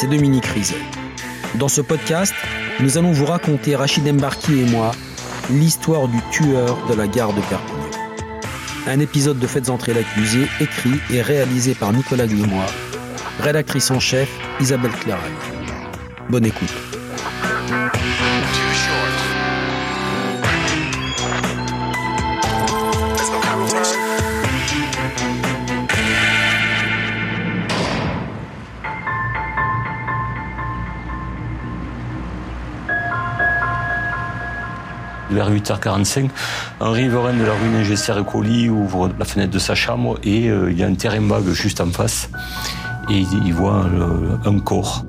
c'est Dominique. Dans ce podcast, nous allons vous raconter, Rachid Embarki et moi, l'histoire du tueur de la gare de Perpignan. Un épisode de Faites entrer l'accusé, écrit et réalisé par Nicolas Glimois, rédactrice en chef Isabelle Clarac. Bonne écoute. Vers 8h45, un riverain de la rue Négestière et Colis ouvre la fenêtre de sa chambre et euh, il y a un terrain vague juste en face. Et il voit euh, un corps.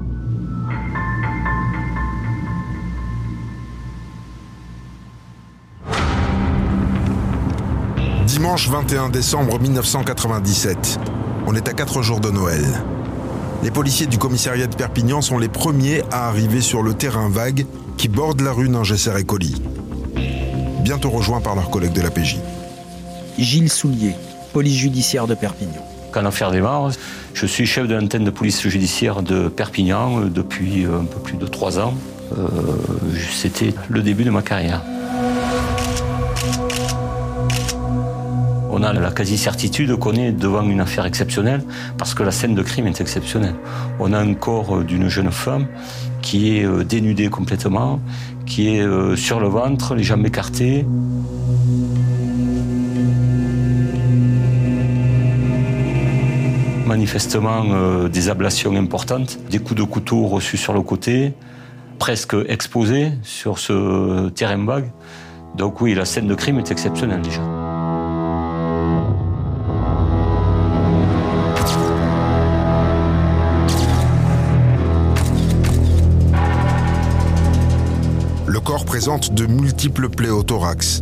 Dimanche 21 décembre 1997. On est à 4 jours de Noël. Les policiers du commissariat de Perpignan sont les premiers à arriver sur le terrain vague qui borde la rue Ningesser et Colis bientôt rejoints par leurs collègues de la PJ. Gilles Soulier, police judiciaire de Perpignan. Quand l'affaire démarre, je suis chef de l'antenne de police judiciaire de Perpignan depuis un peu plus de trois ans. Euh, c'était le début de ma carrière. On a la quasi-certitude qu'on est devant une affaire exceptionnelle parce que la scène de crime est exceptionnelle. On a un corps d'une jeune femme qui est dénudée complètement, qui est euh, sur le ventre, les jambes écartées. Manifestement euh, des ablations importantes, des coups de couteau reçus sur le côté, presque exposés sur ce terrain vague. Donc oui, la scène de crime est exceptionnelle déjà. Présente de multiples plaies au thorax.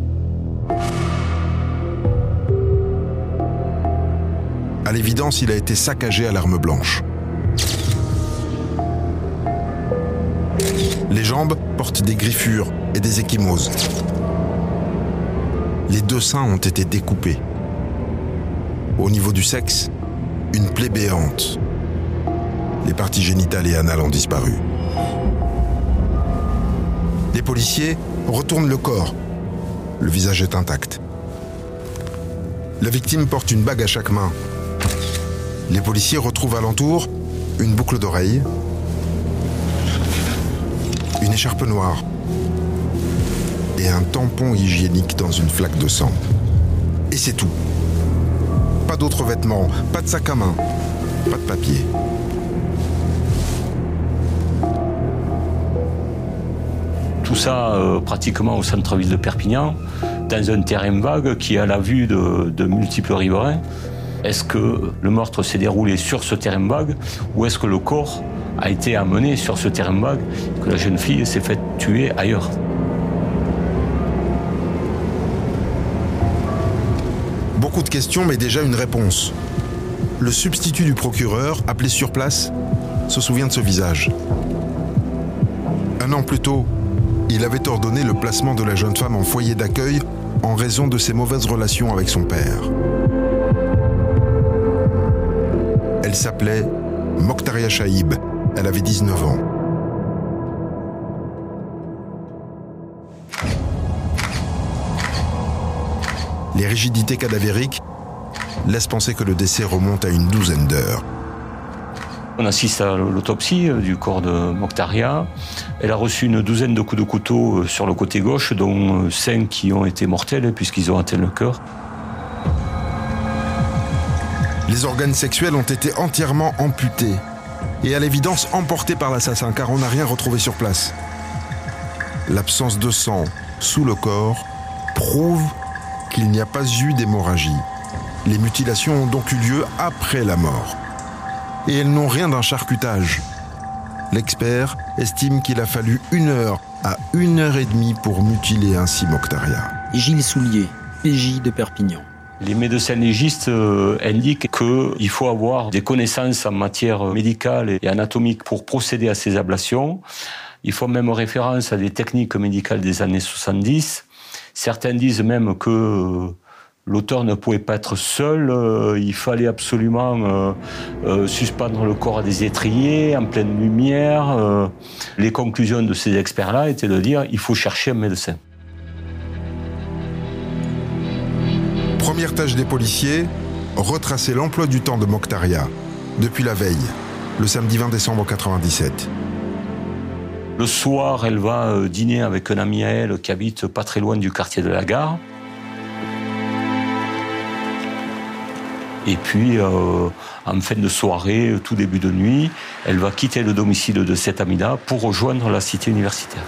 À l'évidence, il a été saccagé à l'arme blanche. Les jambes portent des griffures et des échymoses. Les deux seins ont été découpés. Au niveau du sexe, une plaie béante. Les parties génitales et anales ont disparu. Les policiers retournent le corps. Le visage est intact. La victime porte une bague à chaque main. Les policiers retrouvent alentour une boucle d'oreille, une écharpe noire et un tampon hygiénique dans une flaque de sang. Et c'est tout. Pas d'autres vêtements, pas de sac à main, pas de papier. Ça euh, pratiquement au centre-ville de Perpignan, dans un terrain vague qui a la vue de, multiples riverains. Est-ce que le meurtre s'est déroulé sur ce terrain vague ou est-ce que le corps a été amené sur ce terrain vague que la jeune fille s'est faite tuer ailleurs? Beaucoup de questions, mais déjà une réponse. Le substitut du procureur, appelé sur place, se souvient de ce visage. Un an plus tôt, il avait ordonné le placement de la jeune femme en foyer d'accueil en raison de ses mauvaises relations avec son père. Elle s'appelait Mokhtaria Shaib. Elle avait 19 ans. Les rigidités cadavériques laissent penser que le décès remonte à une douzaine d'heures. On assiste à l'autopsie euh, du corps de Mokhtaria. Elle a reçu une douzaine de coups de couteau euh, sur le côté gauche, dont euh, cinq qui ont été mortels puisqu'ils ont atteint le cœur. Les organes sexuels ont été entièrement amputés et à l'évidence emportés par l'assassin car on n'a rien retrouvé sur place. L'absence de sang sous le corps prouve qu'il n'y a pas eu d'hémorragie. Les mutilations ont donc eu lieu après la mort et elles n'ont rien d'un charcutage. L'expert estime qu'il a fallu une heure à une heure et demie pour mutiler ainsi Mokhtaria. Gilles Soulier, PJ de Perpignan. Les médecins légistes euh, indiquent qu'il faut avoir des connaissances en matière médicale et anatomique pour procéder à ces ablations. Ils font même référence à des techniques médicales des années 70. Certains disent même que L'auteur ne pouvait pas être seul, euh, il fallait absolument euh, euh, suspendre le corps à des étriers en pleine lumière. les conclusions de ces experts-là étaient de dire il faut chercher un médecin. Première tâche des policiers, retracer l'emploi du temps de Mokhtaria depuis la veille, le samedi 20 décembre 1997. Le soir, elle va dîner avec un ami à elle qui habite pas très loin du quartier de la gare. Et puis, euh, en fin de soirée, tout début de nuit, elle va quitter le domicile de cette amie-là pour rejoindre la cité universitaire.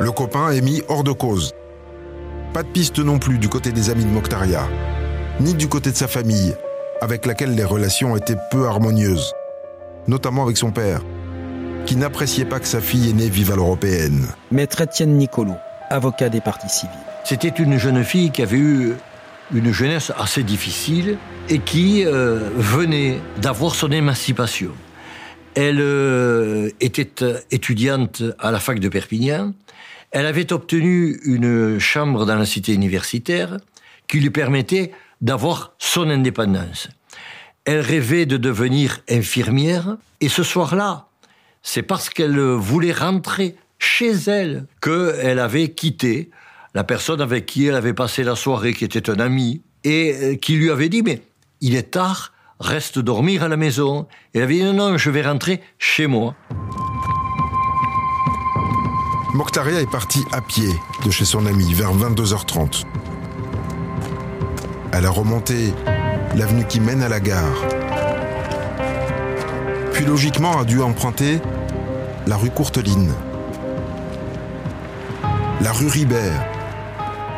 Le copain est mis hors de cause. Pas de piste non plus du côté des amis de Mokhtaria, ni du côté de sa famille, avec laquelle les relations étaient peu harmonieuses, notamment avec son père, qui n'appréciait pas que sa fille aînée vive à l'européenne. Maître Étienne Nicolo avocat des partis civils. C'était une jeune fille qui avait eu une jeunesse assez difficile et qui euh, venait d'avoir son émancipation. Elle euh, était étudiante à la fac de Perpignan. Elle avait obtenu une chambre dans la cité universitaire qui lui permettait d'avoir son indépendance. Elle rêvait de devenir infirmière et ce soir-là, c'est parce qu'elle voulait rentrer chez elle qu'elle avait quitté la personne avec qui elle avait passé la soirée, qui était un ami, et euh, qui lui avait dit, mais il est tard, reste dormir à la maison. Et elle avait dit, non, non, je vais rentrer chez moi. Mokhtaria est partie à pied de chez son ami vers 22h30. Elle a remonté l'avenue qui mène à la gare. Puis logiquement a dû emprunter la rue Courteline la rue Ribert,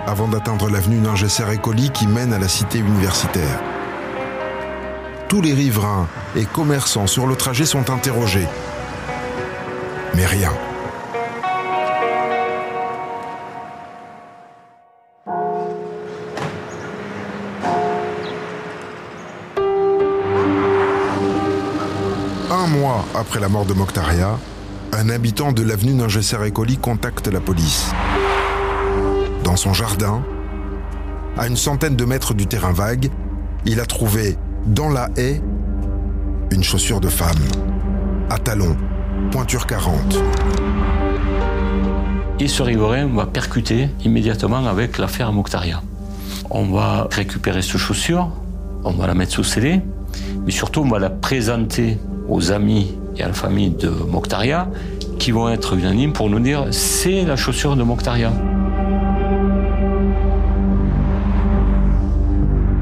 avant d'atteindre l'avenue Ningesser-Écoli qui mène à la cité universitaire. Tous les riverains et commerçants sur le trajet sont interrogés. Mais rien. Un mois après la mort de Mokhtaria, un habitant de l'avenue Ningesser-Écoli contacte la police dans son jardin, à une centaine de mètres du terrain vague, il a trouvé dans la haie une chaussure de femme, à talons, pointure 40. Et ce riverain va percuter immédiatement avec l'affaire Mokhtaria. On va récupérer cette chaussure, on va la mettre sous scellé, mais surtout on va la présenter aux amis et à la famille de Mokhtaria qui vont être unanimes pour nous dire c'est la chaussure de Mokhtaria.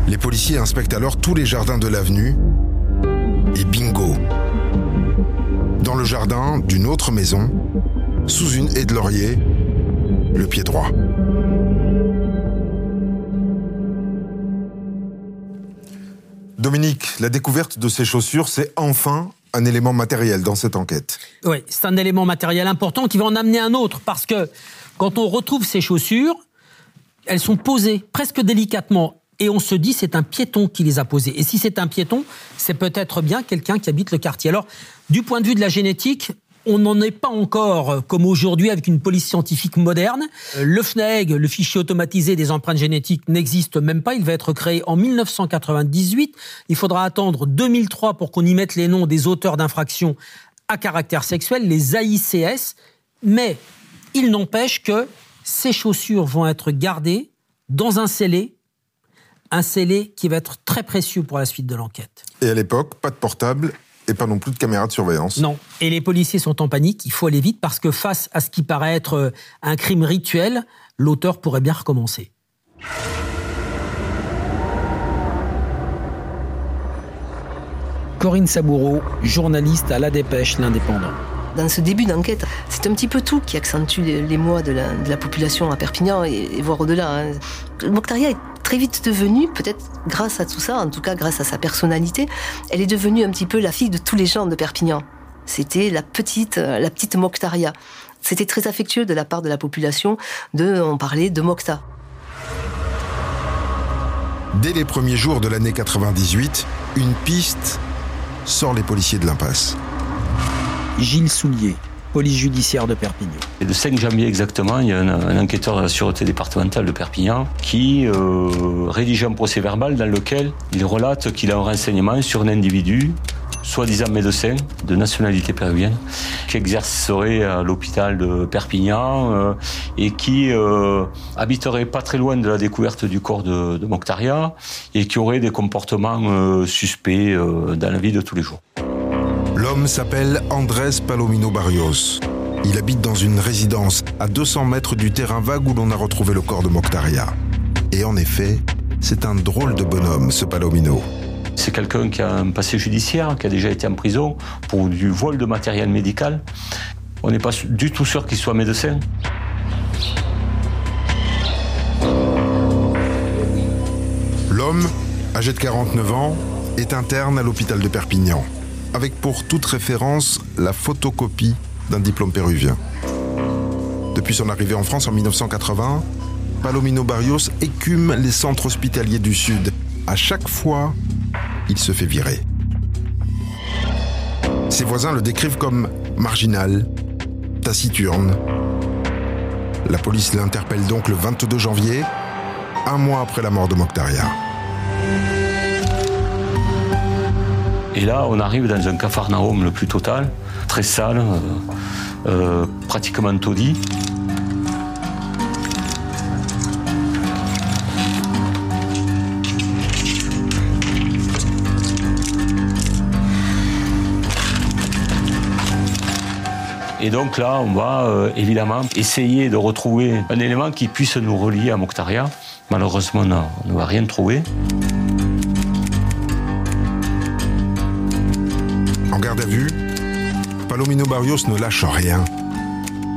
Les policiers inspectent alors tous les jardins de l'avenue et bingo. Dans le jardin d'une autre maison, sous une haie de laurier, le pied droit. Dominique, la découverte de ces chaussures, c'est enfin un élément matériel dans cette enquête. Oui, c'est un élément matériel important qui va en amener un autre, parce que quand on retrouve ces chaussures, elles sont posées presque délicatement et on se dit c'est un piéton qui les a posés. Et si c'est un piéton, c'est peut-être bien quelqu'un qui habite le quartier. Alors, du point de vue de la génétique, on n'en est pas encore euh, comme aujourd'hui avec une police scientifique moderne. Euh, le FNEG, le fichier automatisé des empreintes génétiques, n'existe même pas. Il va être créé en 1998. Il faudra attendre 2003 pour qu'on y mette les noms des auteurs d'infractions à caractère sexuel, les AICS. Mais il n'empêche que ces chaussures vont être gardées dans un scellé un scellé qui va être très précieux pour la suite de l'enquête. Et à l'époque, pas de portable et pas non plus de caméra de surveillance. Non. Et les policiers sont en panique, il faut aller vite parce que face à ce qui paraît être euh, un crime rituel, l'auteur pourrait bien recommencer. Corinne Saboureau, journaliste à La Dépêche, l'Indépendant dans ce début d'enquête, c'est un petit peu tout qui accentue les, mois de la, population à Perpignan et, voire au-delà. Hein. Mokhtaria est très vite devenue, peut-être grâce à tout ça, en tout cas grâce à sa personnalité, elle est devenue un petit peu la fille de tous les gens de Perpignan. C'était la petite, euh, la petite Mokhtaria. C'était très affectueux de la part de la population de, on parlait de Mokhta. Dès les premiers jours de l'année 98, une piste sort les policiers de l'impasse. Gilles Soulier, police judiciaire de Perpignan. Et le 5 janvier exactement, il y a un, enquêteur de la sûreté départementale de Perpignan qui euh, rédige un procès verbal dans lequel il relate qu'il a un renseignement sur un individu soi-disant médecin de nationalité péruvienne, qui exercerait à l'hôpital de Perpignan euh, et qui euh, habiterait pas très loin de la découverte du corps de, de Moctaria et qui aurait des comportements suspects dans la vie de tous les jours. L'homme s'appelle Andrés Palomino Barrios. Il habite dans une résidence à 200 mètres du terrain vague où l'on a retrouvé le corps de Moctaria. Et en effet, c'est un drôle de bonhomme, ce Palomino. C'est quelqu'un qui a un passé judiciaire, qui a déjà été en prison pour du vol de matériel médical. On n'est pas du tout sûr qu'il soit médecin. L'homme, âgé de 49 ans, est interne à l'hôpital de Perpignan, avec pour toute référence la photocopie d'un diplôme péruvien. Depuis son arrivée en France en 1980, Palomino Barrios écume les centres hospitaliers du Sud. À chaque fois, il se fait virer. Ses voisins le décrivent comme marginal, taciturne. La police l'interpelle donc le 22 janvier, un mois après la mort de Mokhtaria. Et là, on arrive dans un capharnaüm le plus total, très sale, euh, euh, pratiquement taudis. Et donc là, on va euh, évidemment essayer de retrouver un élément qui puisse nous relier à Mokhtaria. Malheureusement, on ne va rien trouver. Palomino Barrios ne lâche rien.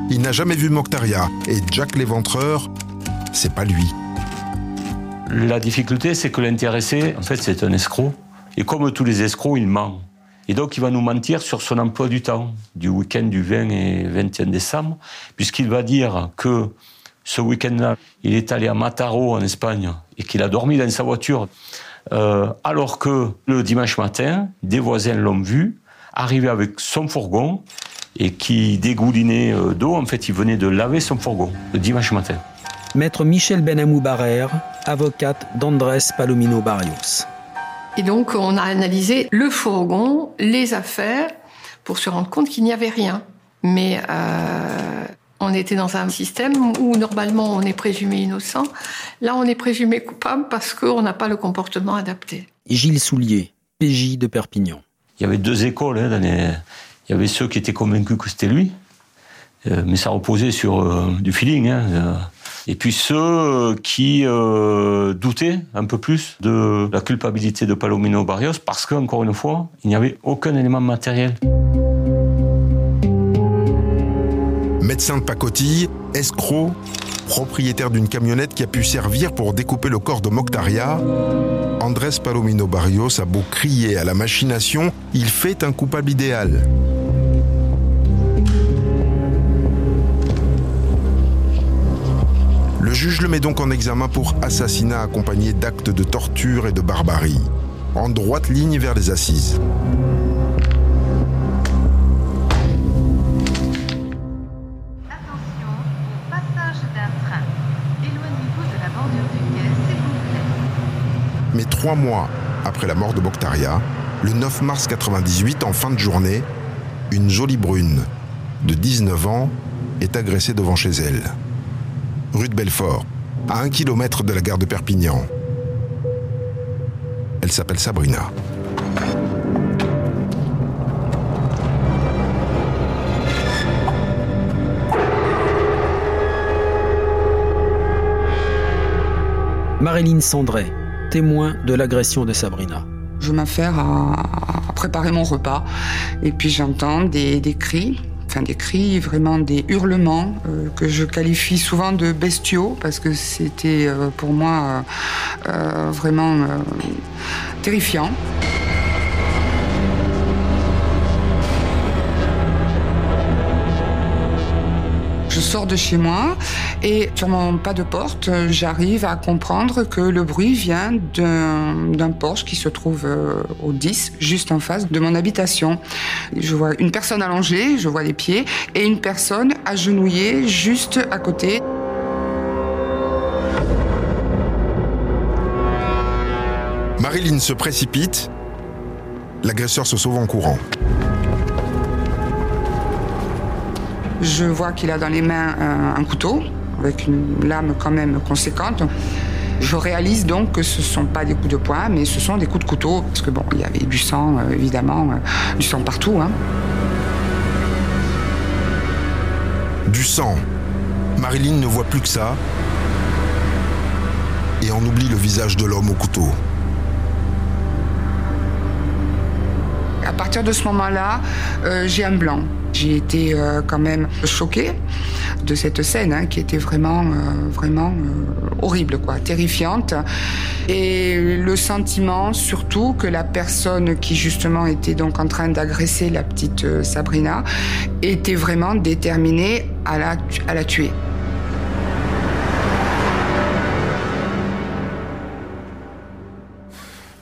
Il n'a jamais vu Mokhtaria et Jack l'éventreur, c'est pas lui. La difficulté, c'est que l'intéressé, en fait, c'est un escroc. Et comme tous les escrocs, il ment. Et donc, il va nous mentir sur son emploi du temps, du week-end du 20 et 21 décembre, puisqu'il va dire que ce week-end-là, il est allé à Mataro, en Espagne, et qu'il a dormi dans sa voiture, euh, alors que le dimanche matin, des voisins l'ont vu, arriver avec son fourgon, et qui dégoulinait euh, d'eau. En fait, il venait de laver son fourgon, le dimanche matin. Maître Michel Benamou Barrère, avocate d'Andrés Palomino Barrios. Et donc, on a analysé le fourgon, les affaires, pour se rendre compte qu'il n'y avait rien. Mais euh, on était dans un système où normalement on est présumé innocent. Là, on est présumé coupable parce qu'on n'a pas le comportement adapté. Gilles Soulier, PJ de Perpignan. Il y avait deux écoles. Hein, il y avait ceux qui étaient convaincus que c'était lui, euh, mais ça reposait sur euh, du feeling. Hein, et puis ceux euh, qui euh, doutaient un peu plus de la culpabilité de Palomino Barrios parce qu'encore une fois, il n'y avait aucun élément matériel. Médecin de pacotille, escroc, propriétaire d'une camionnette qui a pu servir pour découper le corps de Moctaria, Andrés Palomino Barrios a beau crier à la machination, il fait un coupable idéal. Le juge le met donc en examen pour assassinat accompagné d'actes de torture et de barbarie, en droite ligne vers les assises. Trois mois après la mort de Mokhtaria, le 9 mars 98, en fin de journée, une jolie brune de 19 ans est agressée devant chez elle. Rue de Belfort, à un kilomètre de la gare de Perpignan. Elle s'appelle Sabrina. Marilyn Sandret, témoin de l'agression de Sabrina. Je m'affaire à, préparer mon repas et puis j'entends des, cris, enfin des cris, vraiment des hurlements euh, que je qualifie souvent de bestiaux parce que c'était euh, pour moi euh, vraiment terrifiant. je sors de chez moi et sur mon pas de porte, j'arrive à comprendre que le bruit vient d'un Porsche qui se trouve euh, au 10, juste en face de mon habitation. Je vois une personne allongée, je vois les pieds, et une personne agenouillée juste à côté. Marilyn se précipite. L'agresseur se sauve en courant. Je vois qu'il a dans les mains un, un couteau, avec une lame quand même conséquente. Je réalise donc que ce ne sont pas des coups de poing, mais ce sont des coups de couteau. Parce que bon, il y avait du sang, euh, évidemment, euh, du sang partout. hein. Du sang. Marilyn ne voit plus que ça et en oublie le visage de l'homme au couteau. Partir de ce moment-là, euh, j'ai un blanc. J'ai été euh, quand même choquée de cette scène hein, qui était vraiment, euh, vraiment horrible, quoi, terrifiante. Et le sentiment surtout que la personne qui justement était donc en train d'agresser la petite Sabrina était vraiment déterminée à la, à la tuer.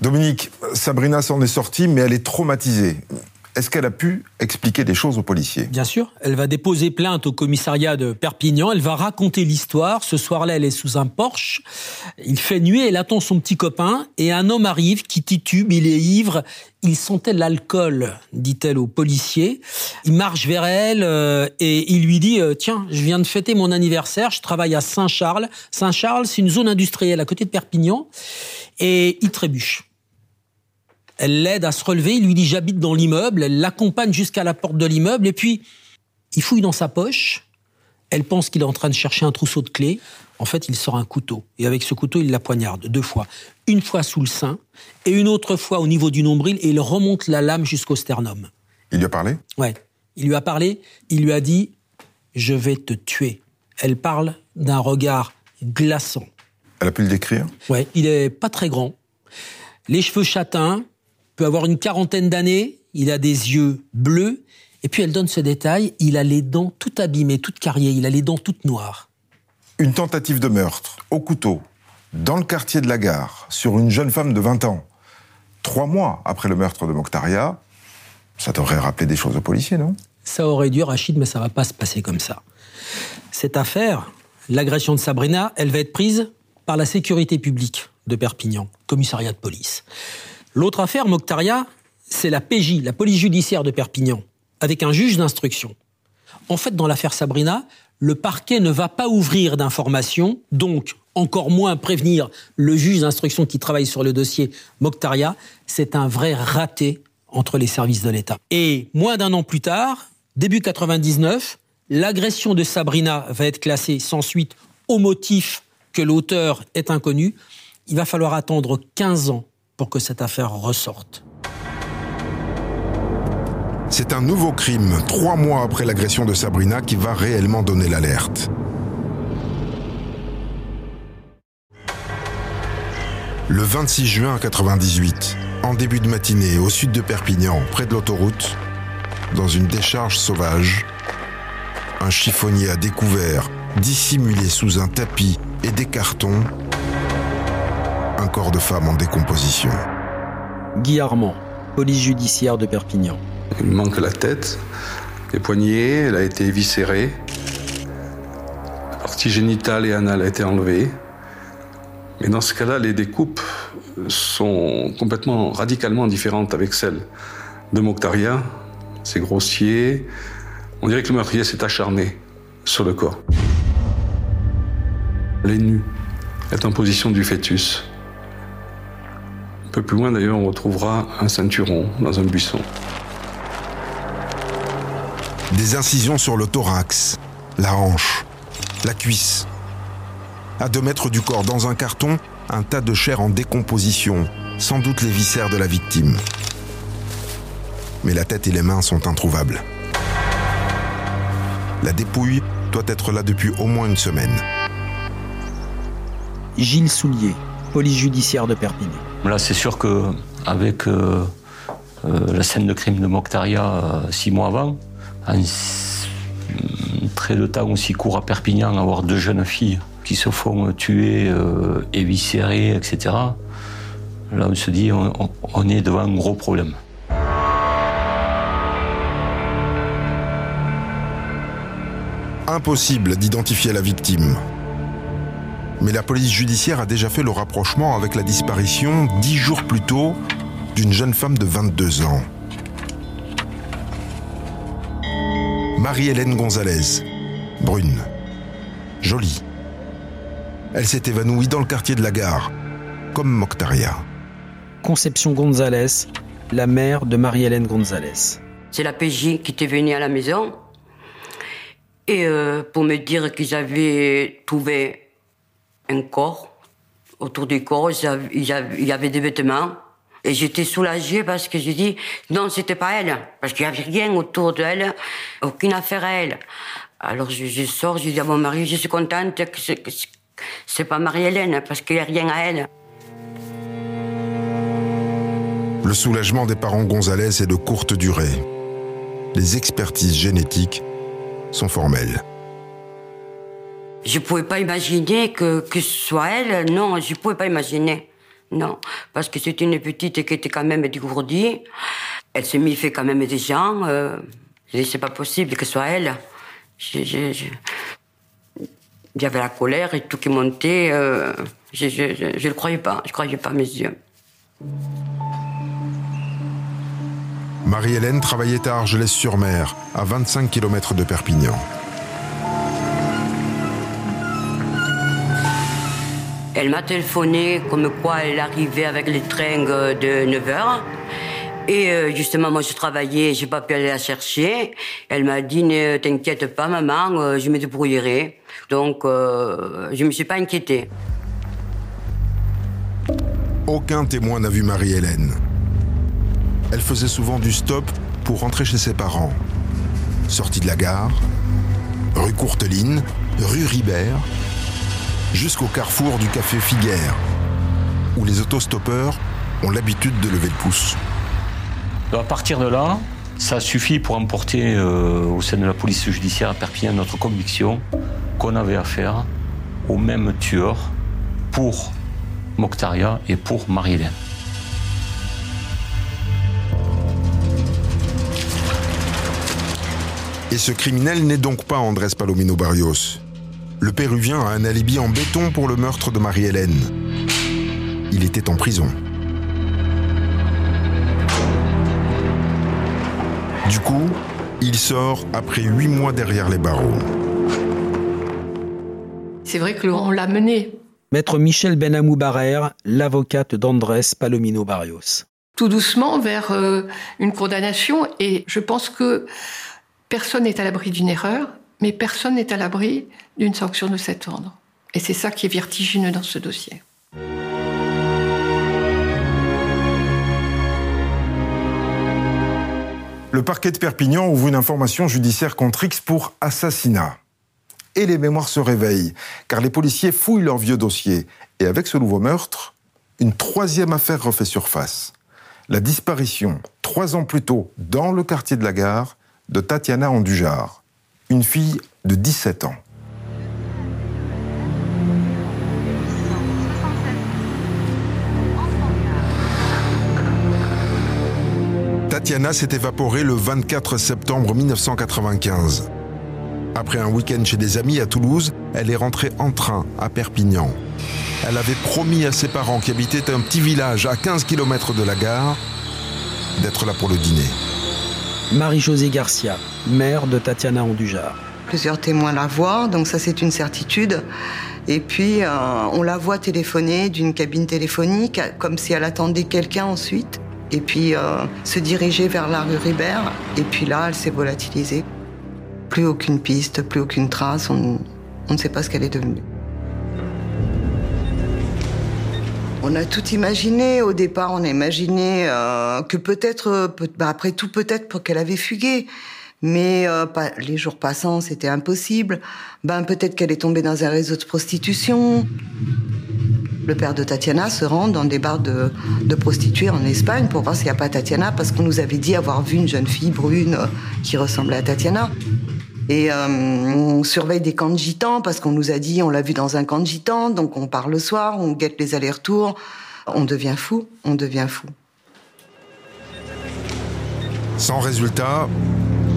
Dominique, Sabrina s'en est sortie, mais elle est traumatisée. Est-ce qu'elle a pu expliquer des choses aux policiers? Bien sûr, elle va déposer plainte au commissariat de Perpignan, elle va raconter l'histoire. Ce soir-là, elle est sous un Porsche, il fait nuit, elle attend son petit copain, et un homme arrive qui titube, il est ivre, il sentait l'alcool, dit-elle au policier. Il marche vers elle euh, et il lui dit euh, Tiens, je viens de fêter mon anniversaire, je travaille à Saint-Charles. Saint-Charles, c'est une zone industrielle à côté de Perpignan, et il trébuche. Elle l'aide à se relever, il lui dit j'habite dans l'immeuble, elle l'accompagne jusqu'à la porte de l'immeuble et puis il fouille dans sa poche. Elle pense qu'il est en train de chercher un trousseau de clés. En fait, il sort un couteau et avec ce couteau, il la poignarde deux fois. Une fois sous le sein et une autre fois au niveau du nombril et il remonte la lame jusqu'au sternum. Il lui a parlé? Ouais. Il lui a parlé, il lui a dit je vais te tuer. Elle parle d'un regard glaçant. Elle a pu le décrire? Ouais, il est pas très grand. Les cheveux châtains, peut avoir une quarantaine d'années, il a des yeux bleus, et puis elle donne ce détail, il a les dents toutes abîmées, toutes carriées, il a les dents toutes noires. Une tentative de meurtre au couteau dans le quartier de la gare sur une jeune femme de 20 ans. Trois mois après le meurtre de Mokhtaria, ça devrait rappeler des choses aux policiers, non? Ça aurait dû, Rachid, mais ça va pas se passer comme ça. Cette affaire, l'agression de Sabrina, elle va être prise par la sécurité publique de Perpignan, commissariat de police. L'autre affaire, Mokhtaria, c'est la PJ, la police judiciaire de Perpignan, avec un juge d'instruction. En fait, dans l'affaire Sabrina, le parquet ne va pas ouvrir d'informations, donc encore moins prévenir le juge d'instruction qui travaille sur le dossier Mokhtaria. C'est un vrai raté entre les services de l'État. Et moins d'un an plus tard, début 99, l'agression de Sabrina va être classée sans suite au motif que l'auteur est inconnu. Il va falloir attendre 15 ans pour que cette affaire ressorte. C'est un nouveau crime, trois mois après l'agression de Sabrina, qui va réellement donner l'alerte. Le 26 juin 98, en début de matinée, au sud de Perpignan, près de l'autoroute, dans une décharge sauvage, un chiffonnier a découvert, dissimulé sous un tapis et des cartons, corps de femme en décomposition. Guy Armand, police judiciaire de Perpignan. Il lui manque la tête, les poignets, elle a été éviscérée. La partie génitale et anale a été enlevée. Mais dans ce cas-là, les découpes sont complètement radicalement différentes avec celles de Mokhtaria. C'est grossier. On dirait que le meurtrier s'est acharné sur le corps. Les nus est en position du fœtus. Un peu plus loin d'ailleurs, on retrouvera un ceinturon dans un buisson. Des incisions sur le thorax, la hanche, la cuisse. À deux mètres du corps, dans un carton, un tas de chair en décomposition, sans doute les viscères de la victime. Mais la tête et les mains sont introuvables. La dépouille doit être là depuis au moins une semaine. Gilles Soulier, police judiciaire de Perpignan. Là, c'est sûr que avec euh, euh, la scène de crime de Mokhtaria euh, six mois avant, une très de temps aussi court à Perpignan, avoir deux jeunes filles qui se font tuer, éviscérer, etc. Là, on se dit, on, on est devant un gros problème. Impossible d'identifier la victime. Mais la police judiciaire a déjà fait le rapprochement avec la disparition, dix jours plus tôt, d'une jeune femme de 22 ans. Marie-Hélène Gonzalez, brune, jolie. Elle s'est évanouie dans le quartier de la gare, comme Moctaria. Conception Gonzalez, la mère de Marie-Hélène Gonzalez. C'est la PJ qui était venue à la maison et euh, pour me dire qu'ils avaient trouvé un corps. Autour du corps, il y avait des vêtements. Et j'étais soulagée parce que j'ai dit, non, c'était pas elle. Parce qu'il n'y avait rien autour d'elle, aucune affaire à elle. Alors je, sors, je dis à mon mari, je suis contente que c'est pas Marie-Hélène, parce qu'il n'y a rien à elle. Le soulagement des parents Gonzalez est de courte durée. Les expertises génétiques sont formelles. Je pouvais pas imaginer que, que ce soit elle. Non, je pouvais pas imaginer. Non, parce que c'est une petite qui était quand même dégourdie. Elle s'est mis fait quand même des gens. Euh, c'est pas possible que ce soit elle. J'avais la colère et tout qui montait. Euh, je ne le croyais pas. Je croyais pas mes yeux. Marie-Hélène travaillait à Argelès-sur-Mer, à 25 km de Perpignan. Elle m'a téléphoné comme quoi elle arrivait avec les trains de 9h. Et euh, justement, moi, je travaillais, j'ai pas pu aller la chercher. Elle m'a dit, ne t'inquiète pas, maman, euh, je me débrouillerai. Donc, euh, je me suis pas inquiétée. Aucun témoin n'a vu Marie-Hélène. Elle faisait souvent du stop pour rentrer chez ses parents. Sortie de la gare, rue Courteline, rue Ribert, jusqu'au carrefour du café Figuère, où les autostoppeurs ont l'habitude de lever le pouce. À partir de là, ça suffit pour emporter euh, au sein de la police judiciaire à Perpignan notre conviction qu'on avait affaire au même tueur pour Moctaria et pour Marie-Hélène. Et ce criminel n'est donc pas Andrés Palomino Barrios. Le Péruvien a un alibi en béton pour le meurtre de Marie-Hélène. Il était en prison. Du coup, il sort après huit mois derrière les barreaux. C'est vrai que l'on l'a mené. Maître Michel Benamou Barrère, l'avocate d'Andrés Palomino Barrios. Tout doucement vers euh, une condamnation et je pense que personne n'est à l'abri d'une erreur mais personne n'est à l'abri d'une sanction de cet ordre. Et c'est ça qui est vertigineux dans ce dossier. Le parquet de Perpignan ouvre une information judiciaire contre X pour assassinat. Et les mémoires se réveillent, car les policiers fouillent leur vieux dossier. Et avec ce nouveau meurtre, une troisième affaire refait surface. La disparition, trois ans plus tôt, dans le quartier de la gare, de Tatiana Andujar une fille de 17 ans. Tatiana s'est évaporée le 24 septembre 1995. Après un week-end chez des amis à Toulouse, elle est rentrée en train à Perpignan. Elle avait promis à ses parents qui habitaient un petit village à 15 km de la gare d'être là pour le dîner. Marie-Josée Garcia, mère de Tatiana Andujar. Plusieurs témoins la voient, donc ça c'est une certitude. Et puis euh, on la voit téléphoner d'une cabine téléphonique, comme si elle attendait quelqu'un ensuite. Et puis euh, se diriger vers la rue Ribert. Et puis là, elle s'est volatilisée. Plus aucune piste, plus aucune trace. On, ne sait pas ce qu'elle est devenue. On a tout imaginé. Au départ, on a imaginé euh, que peut-être, bah, après tout, peut-être qu'elle avait fugué. Mais euh, les jours passant, c'était impossible. Ben peut-être qu'elle est tombée dans un réseau de prostitution. Le père de Tatiana se rend dans des bars de, prostituées en Espagne pour voir s'il n'y a pas Tatiana, parce qu'on nous avait dit avoir vu une jeune fille brune qui ressemblait à Tatiana. Et euh, on surveille des camps de gitans parce qu'on nous a dit, on l'a vu dans un camp de gitans, donc on part le soir, on guette les allers-retours. On devient fou, on devient fou. Sans résultat,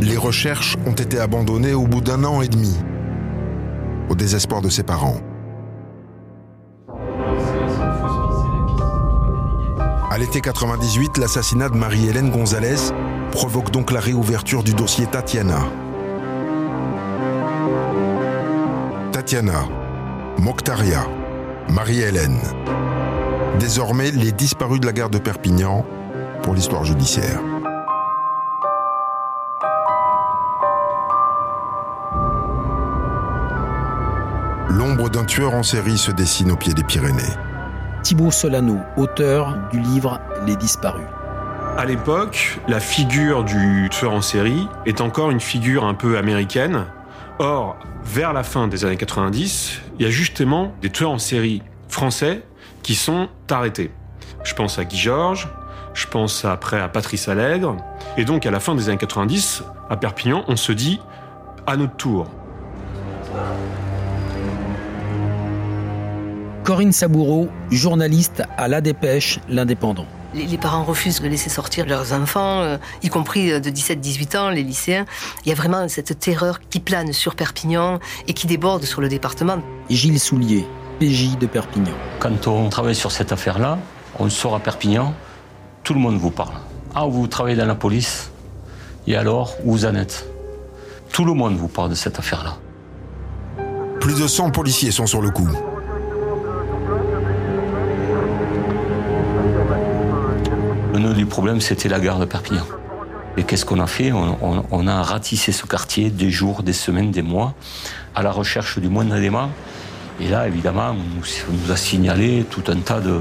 les recherches ont été abandonnées au bout d'un an et demi, au désespoir de ses parents. À l'été 98, l'assassinat de Marie-Hélène Gonzalez provoque donc la réouverture du dossier Tatiana. Tatiana, Mokhtaria, Marie-Hélène. Désormais, les disparus de la gare de Perpignan pour l'histoire judiciaire. L'ombre d'un tueur en série se dessine au pied des Pyrénées. Thibaut Solano, auteur du livre Les disparus. À l'époque, la figure du tueur en série est encore une figure un peu américaine. Or, vers la fin des années 90, il y a justement des tueurs en série français qui sont arrêtés. Je pense à Guy Georges, je pense après à Patrice Allègre. Et donc, à la fin des années 90, à Perpignan, on se dit à notre tour. Corinne Saboureau, journaliste à La Dépêche, l'Indépendant. Les, les parents refusent de laisser sortir leurs enfants, euh, y compris euh, de 17-18 ans, les lycéens. Il y a vraiment cette terreur qui plane sur Perpignan et qui déborde sur le département. Gilles Soulier, PJ de Perpignan. Quand on travaille sur cette affaire-là, on sort à Perpignan, tout le monde vous parle. Ah, vous travaillez dans la police Et alors, où vous en êtes Tout le monde vous parle de cette affaire-là. Plus de 100 policiers sont sur le coup. Le nœud du problème, c'était la gare de Perpignan. Et qu'est-ce qu'on a fait on, on- on a ratissé ce quartier des jours, des semaines, des mois, à la recherche du moindre élément. Et là, évidemment, on nous, on nous a signalé tout un tas de,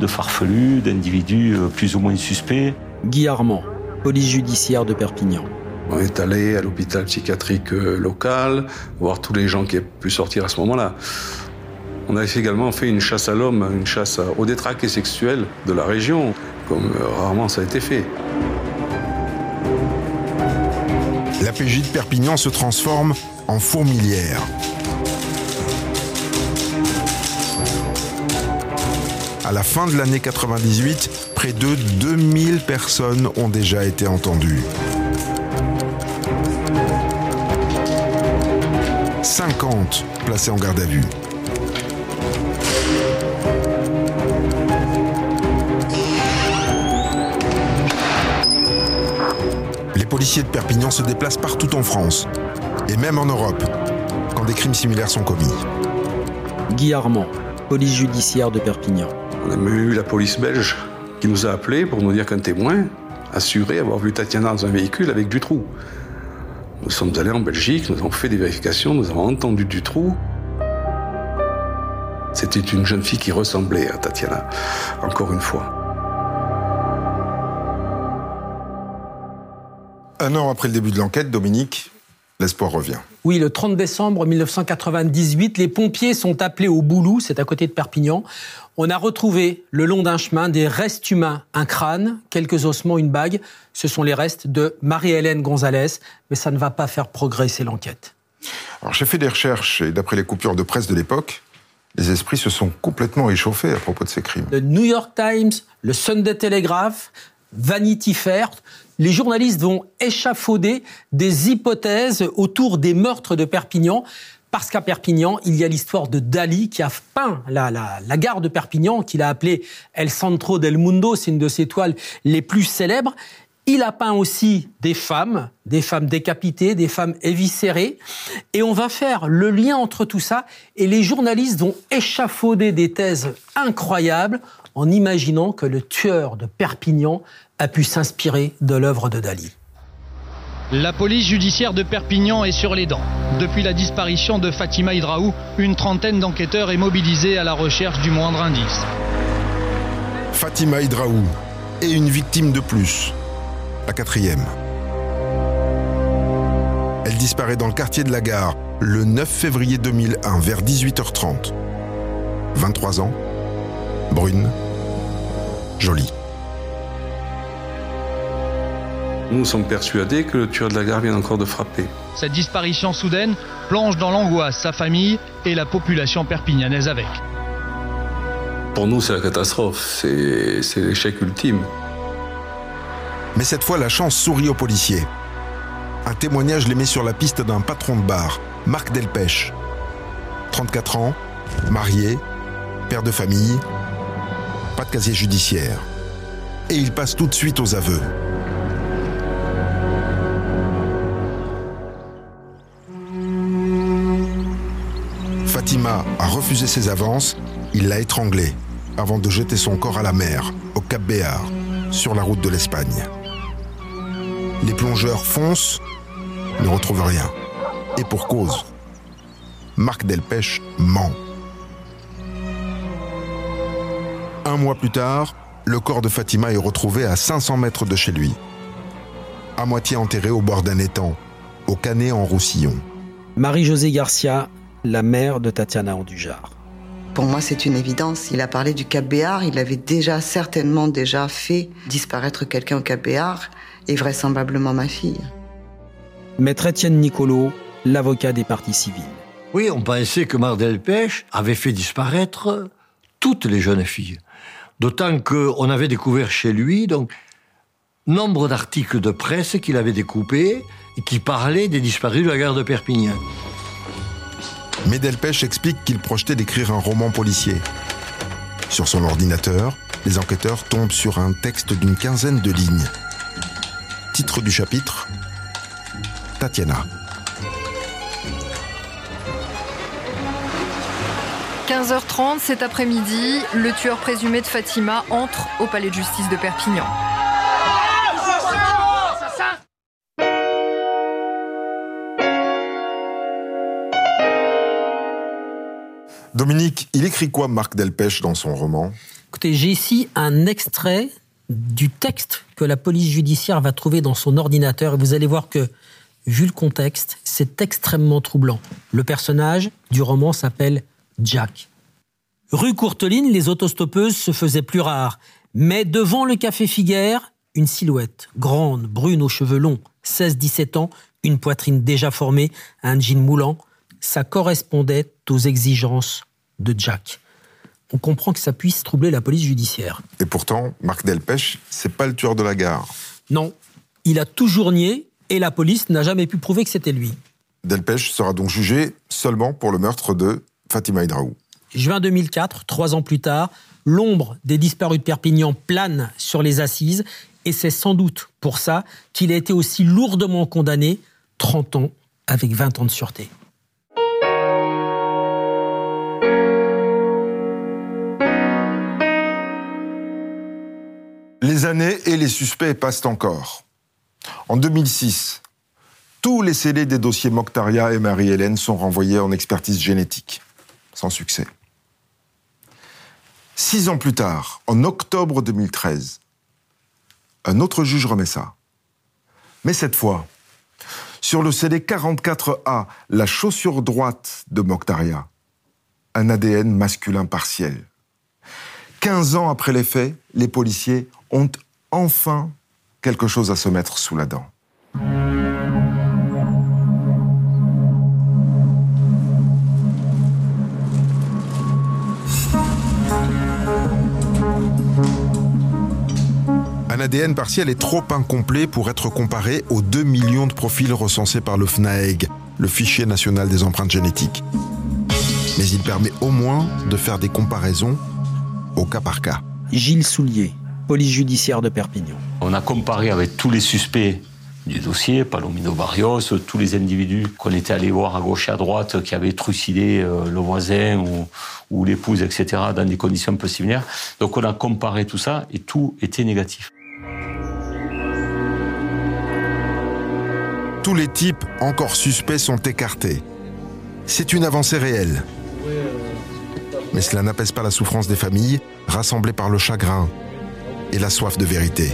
de farfelus, d'individus euh, plus ou moins suspects. Guy Armand, police judiciaire de Perpignan. On est allé à l'hôpital psychiatrique euh, local, voir tous les gens qui aient pu sortir à ce moment-là. On a également fait une chasse à l'homme, une chasse aux détraqués sexuels de la région, comme euh, rarement ça a été fait. La PJ de Perpignan se transforme en fourmilière. À la fin de l'année 98, près de 2000 personnes ont déjà été entendues. 50 placés en garde à vue. Policiers de Perpignan se déplacent partout en France, et même en Europe, quand des crimes similaires sont commis. Guy Armand, police judiciaire de Perpignan. On a même eu la police belge qui nous a appelés pour nous dire qu'un témoin assurait avoir vu Tatiana dans un véhicule avec Dutroux. Nous sommes allés en Belgique, nous avons fait des vérifications, nous avons entendu Dutroux. C'était une jeune fille qui ressemblait à Tatiana, encore une fois. Un an après le début de l'enquête, Dominique, l'espoir revient. Oui, le 30 décembre 1998, les pompiers sont appelés au Boulou, c'est à côté de Perpignan. On a retrouvé le long d'un chemin des restes humains, un crâne, quelques ossements, une bague. Ce sont les restes de Marie-Hélène Gonzalez, mais ça ne va pas faire progresser l'enquête. Alors j'ai fait des recherches et d'après les coupures de presse de l'époque, les esprits se sont complètement échauffés à propos de ces crimes. Le New York Times, le Sunday Telegraph, Vanity Fair, les journalistes vont échafauder des hypothèses autour des meurtres de Perpignan. Parce qu'à Perpignan, il y a l'histoire de Dali qui a peint la, la, gare de Perpignan, qu'il a appelée El Centro del Mundo, c'est une de ses toiles les plus célèbres. Il a peint aussi des femmes, des femmes décapitées, des femmes éviscérées. Et on va faire le lien entre tout ça. Et les journalistes vont échafauder des thèses incroyables en imaginant que le tueur de Perpignan a pu s'inspirer de l'œuvre de Dali. La police judiciaire de Perpignan est sur les dents. Depuis la disparition de Fatima Hydraou, une trentaine d'enquêteurs est mobilisée à la recherche du moindre indice. Fatima Hydraou et une victime de plus, la quatrième. Elle disparaît dans le quartier de la gare le 9 février 2001 vers 18h30. 23 ans, brune, jolie. Nous sommes persuadés que le tueur de la gare vient encore de frapper. Cette disparition soudaine plonge dans l'angoisse sa famille et la population perpignanaise avec. Pour nous, c'est la catastrophe, c'est l'échec ultime. Mais cette fois, la chance sourit aux policiers. Un témoignage les met sur la piste d'un patron de bar, Marc Delpech. 34 ans, marié, père de famille, pas de casier judiciaire. Et il passe tout de suite aux aveux. Refusé ses avances, il l'a étranglée avant de jeter son corps à la mer, au Cap Béar, sur la route de l'Espagne. Les plongeurs foncent, ne retrouvent rien. Et pour cause. Marc Delpech ment. Un mois plus tard, le corps de Fatima est retrouvé à 500 mètres de chez lui, à moitié enterré au bord d'un étang, au Canet en Roussillon. Marie-Josée Garcia, la mère de Tatiana Andujar. Pour moi, c'est une évidence. Il a parlé du Cap Béar. Il avait déjà, certainement déjà fait disparaître quelqu'un au Cap Béar et vraisemblablement ma fille. Maître Étienne Nicolo, l'avocat des parties civiles. Oui, on pensait que Marc Delpech avait fait disparaître toutes les jeunes filles. D'autant qu'on avait découvert chez lui donc nombre d'articles de presse qu'il avait découpés et qui parlaient des disparus de la gare de Perpignan. Mais Delpech explique qu'il projetait d'écrire un roman policier. Sur son ordinateur, les enquêteurs tombent sur un texte d'une quinzaine de lignes. Titre du chapitre Tatiana. 15h30 cet après-midi, le tueur présumé de Fatima entre au palais de justice de Perpignan. Dominique, il écrit quoi Marc Delpech dans son roman? Écoutez, j'ai ici un extrait du texte que la police judiciaire va trouver dans son ordinateur et vous allez voir que, vu le contexte, c'est extrêmement troublant. Le personnage du roman s'appelle Jack. Rue Courteline, les autostoppeuses se faisaient plus rares, mais devant le café Figuère, une silhouette, grande, brune aux cheveux longs, 16-17 ans, une poitrine déjà formée, un jean moulant, ça correspondait aux exigences de Jack. On comprend que ça puisse troubler la police judiciaire. Et pourtant, Marc Delpech, c'est pas le tueur de la gare. Non, il a toujours nié et la police n'a jamais pu prouver que c'était lui. Delpech sera donc jugé seulement pour le meurtre de Fatima Hidraou. Juin 2004, trois ans plus tard, l'ombre des disparus de Perpignan plane sur les assises et c'est sans doute pour ça qu'il a été aussi lourdement condamné, 30 ans avec 20 ans de sûreté. Les années et les suspects passent encore. En 2006, tous les scellés des dossiers Mokhtaria et Marie-Hélène sont renvoyés en expertise génétique, sans succès. Six ans plus tard, en octobre 2013, un autre juge remet ça. Mais cette fois, sur le scellé 44A, la chaussure droite de Mokhtaria, un ADN masculin partiel. 15 ans après les faits, les policiers ont enfin quelque chose à se mettre sous la dent. Un ADN partiel est trop incomplet pour être comparé aux 2 millions de profils recensés par le FNAEG, le fichier national des empreintes génétiques. Mais il permet au moins de faire des comparaisons au cas par cas. Gilles Soulier, police judiciaire de Perpignan. On a comparé avec tous les suspects du dossier, Palomino Barrios, tous les individus qu'on était allés voir à gauche et à droite, qui avaient trucidé euh, le voisin ou, ou l'épouse, etc., dans des conditions un peu similaires. Donc on a comparé tout ça et tout était négatif. Tous les types encore suspects sont écartés. C'est une avancée réelle. Mais cela n'apaise pas la souffrance des familles, rassemblées par le chagrin et la soif de vérité.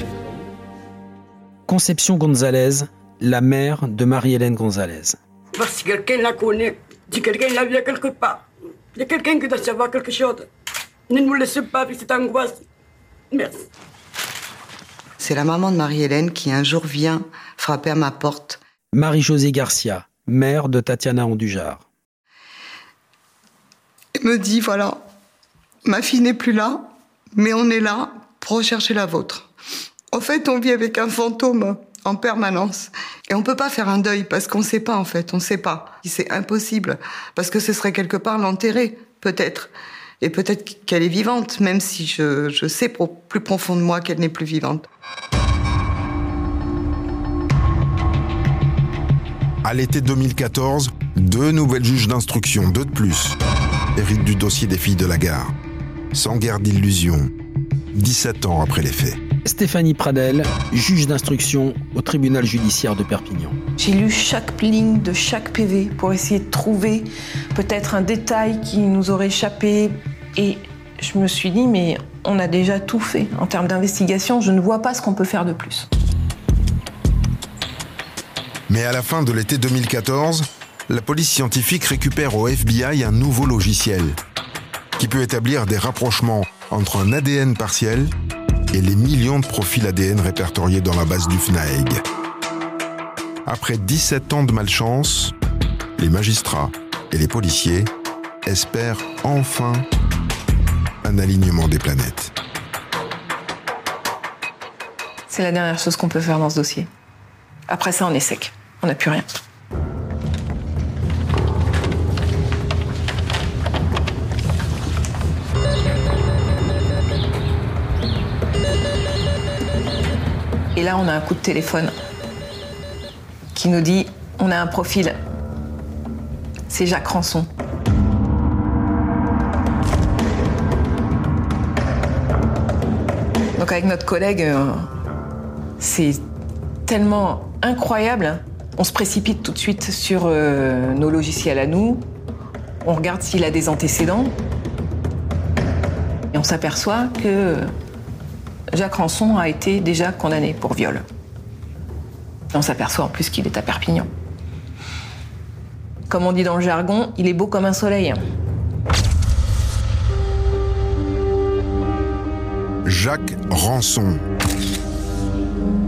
Conception Gonzalez, la mère de Marie-Hélène Gonzalez. Parce que quelqu'un la connaît, si quelqu'un l'a vu quelque part, il y a quelqu'un qui doit savoir quelque chose. Ne nous laissez pas avec cette angoisse. Merci. c'est la maman de Marie-Hélène qui un jour vient frapper à ma porte. Marie-Josée Garcia, mère de Tatiana Andujar. Elle me dit, voilà, ma fille n'est plus là, mais on est là pour rechercher la vôtre. En fait, on vit avec un fantôme en permanence. Et on peut pas faire un deuil parce qu'on sait pas, en fait, on sait pas. C'est impossible. Parce que ce serait quelque part l'enterrer, peut-être. Et peut-être qu'elle est vivante, même si je, sais plus profond de moi qu'elle n'est plus vivante. À l'été 2014, deux nouvelles juges d'instruction, deux de plus, héritent du dossier des filles de la gare. Sans guerre d'illusion, 17 ans après les faits. Stéphanie Pradel, juge d'instruction au tribunal judiciaire de Perpignan. J'ai lu chaque ligne de chaque PV pour essayer de trouver peut-être un détail qui nous aurait échappé. Et je me suis dit, mais on a déjà tout fait en termes d'investigation, je ne vois pas ce qu'on peut faire de plus. Mais à la fin de l'été 2014, la police scientifique récupère au FBI un nouveau logiciel qui peut établir des rapprochements entre un ADN partiel et les millions de profils ADN répertoriés dans la base du FNAEG. Après 17 ans de malchance, les magistrats et les policiers espèrent enfin un alignement des planètes. C'est la dernière chose qu'on peut faire dans ce dossier. Après ça, on est sec. On n'a plus rien. Et là, on a un coup de téléphone qui nous dit on a un profil. C'est Jacques Rançon. Donc avec notre collègue, euh, c'est tellement incroyable. On se précipite tout de suite sur euh, nos logiciels à nous. On regarde s'il a des antécédents. Et on s'aperçoit que Jacques Rançon a été déjà condamné pour viol. On s'aperçoit en plus qu'il est à Perpignan. Comme on dit dans le jargon, il est beau comme un soleil. Jacques Rançon.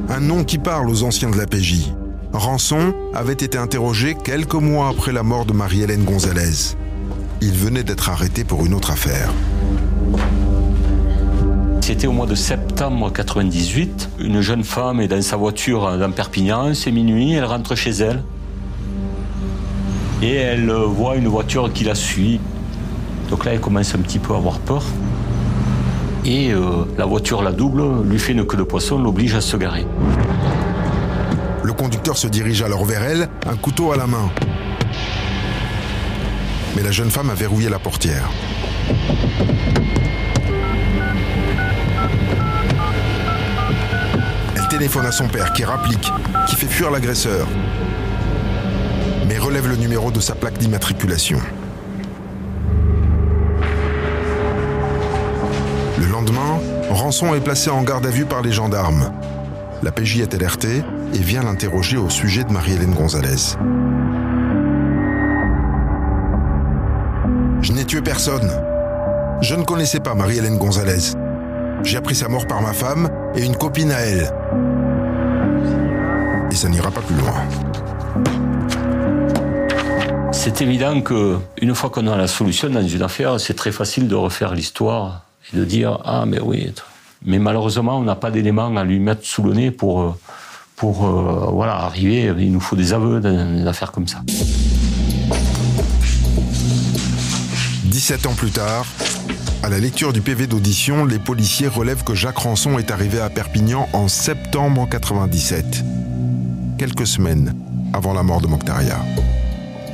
Un nom qui parle aux anciens de la PJ. Rançon avait été interrogé quelques mois après la mort de Marie-Hélène Gonzalez. Il venait d'être arrêté pour une autre affaire. C'était au mois de septembre 98. Une jeune femme est dans sa voiture dans Perpignan, c'est minuit, elle rentre chez elle. Et elle voit une voiture qui la suit. Donc là, elle commence un petit peu à avoir peur. Et euh, la voiture la double, lui fait une queue de poisson, l'oblige à se garer. Le conducteur se dirige alors vers elle, un couteau à la main. Mais la jeune femme a verrouillé la portière. Téléphone son père qui rapplique, qui fait fuir l'agresseur, mais relève le numéro de sa plaque d'immatriculation. Le lendemain, Rançon est placé en garde à vue par les gendarmes. La PJ est alertée et vient l'interroger au sujet de Marie-Hélène Gonzalez. Je n'ai tué personne. Je ne connaissais pas Marie-Hélène Gonzalez. J'ai appris sa mort par ma femme et une copine à elle. Et ça n'ira pas plus loin. C'est évident que une fois qu'on a la solution dans une affaire, c'est très facile de refaire l'histoire et de dire ah mais oui. Mais malheureusement, on n'a pas d'éléments à lui mettre sous le nez pour pour euh, voilà arriver. Il nous faut des aveux dans une affaire comme ça. 17 ans plus tard, à la lecture du PV d'audition, les policiers relèvent que Jacques Rançon est arrivé à Perpignan en septembre 97, quelques semaines avant la mort de Mokhtaria.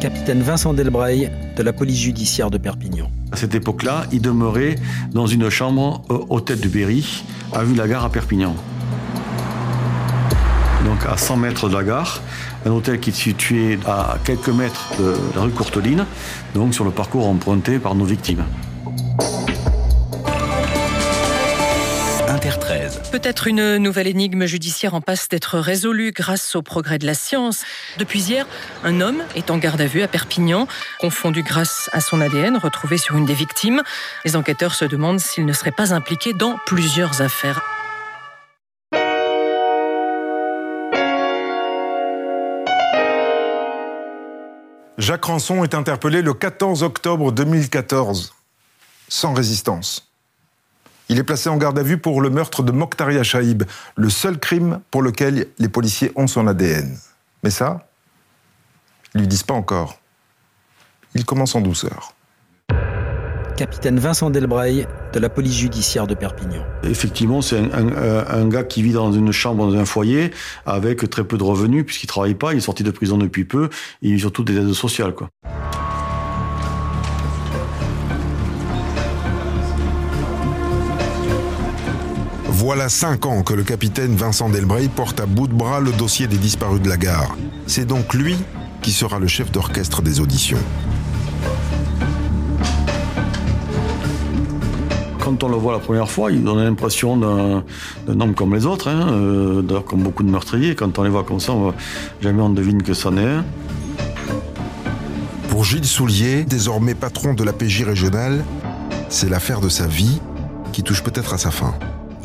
Capitaine Vincent Delbray de la police judiciaire de Perpignan. À cette époque-là, il demeurait dans une chambre au tête de Berry, à vue la gare à Perpignan. Donc à 100 mètres de la gare, un hôtel qui est situé à quelques mètres de la rue Courteline, donc sur le parcours emprunté par nos victimes. Peut-être une nouvelle énigme judiciaire en passe d'être résolue grâce au progrès de la science. Depuis hier, un homme est en garde à vue à Perpignan, confondu grâce à son ADN retrouvé sur une des victimes. Les enquêteurs se demandent s'il ne serait pas impliqué dans plusieurs affaires. Jacques Ranson est interpellé le 14 octobre 2014, sans résistance. Il est placé en garde à vue pour le meurtre de Mokhtaria Chaïb, le seul crime pour lequel les policiers ont son ADN. Mais ça, ils lui disent pas encore. Il commence en douceur. Capitaine Vincent Delbray de la police judiciaire de Perpignan. Effectivement, c'est un, un- un gars qui vit dans une chambre, dans un foyer, avec très peu de revenus, puisqu'il travaille pas, il est sorti de prison depuis peu, et il vit surtout des aides sociales, quoi. Voilà cinq ans que le capitaine Vincent Delbray porte à bout de bras le dossier des disparus de la gare. C'est donc lui qui sera le chef d'orchestre des auditions. Quand on le voit la première fois, il donne l'impression d'un homme comme les autres, hein, euh, d'ailleurs comme beaucoup de meurtriers. Quand on les voit comme ça, on jamais on devine que c'en est un. Pour Gilles Soulier, désormais patron de la PJ régionale, c'est l'affaire de sa vie qui touche peut-être à sa fin.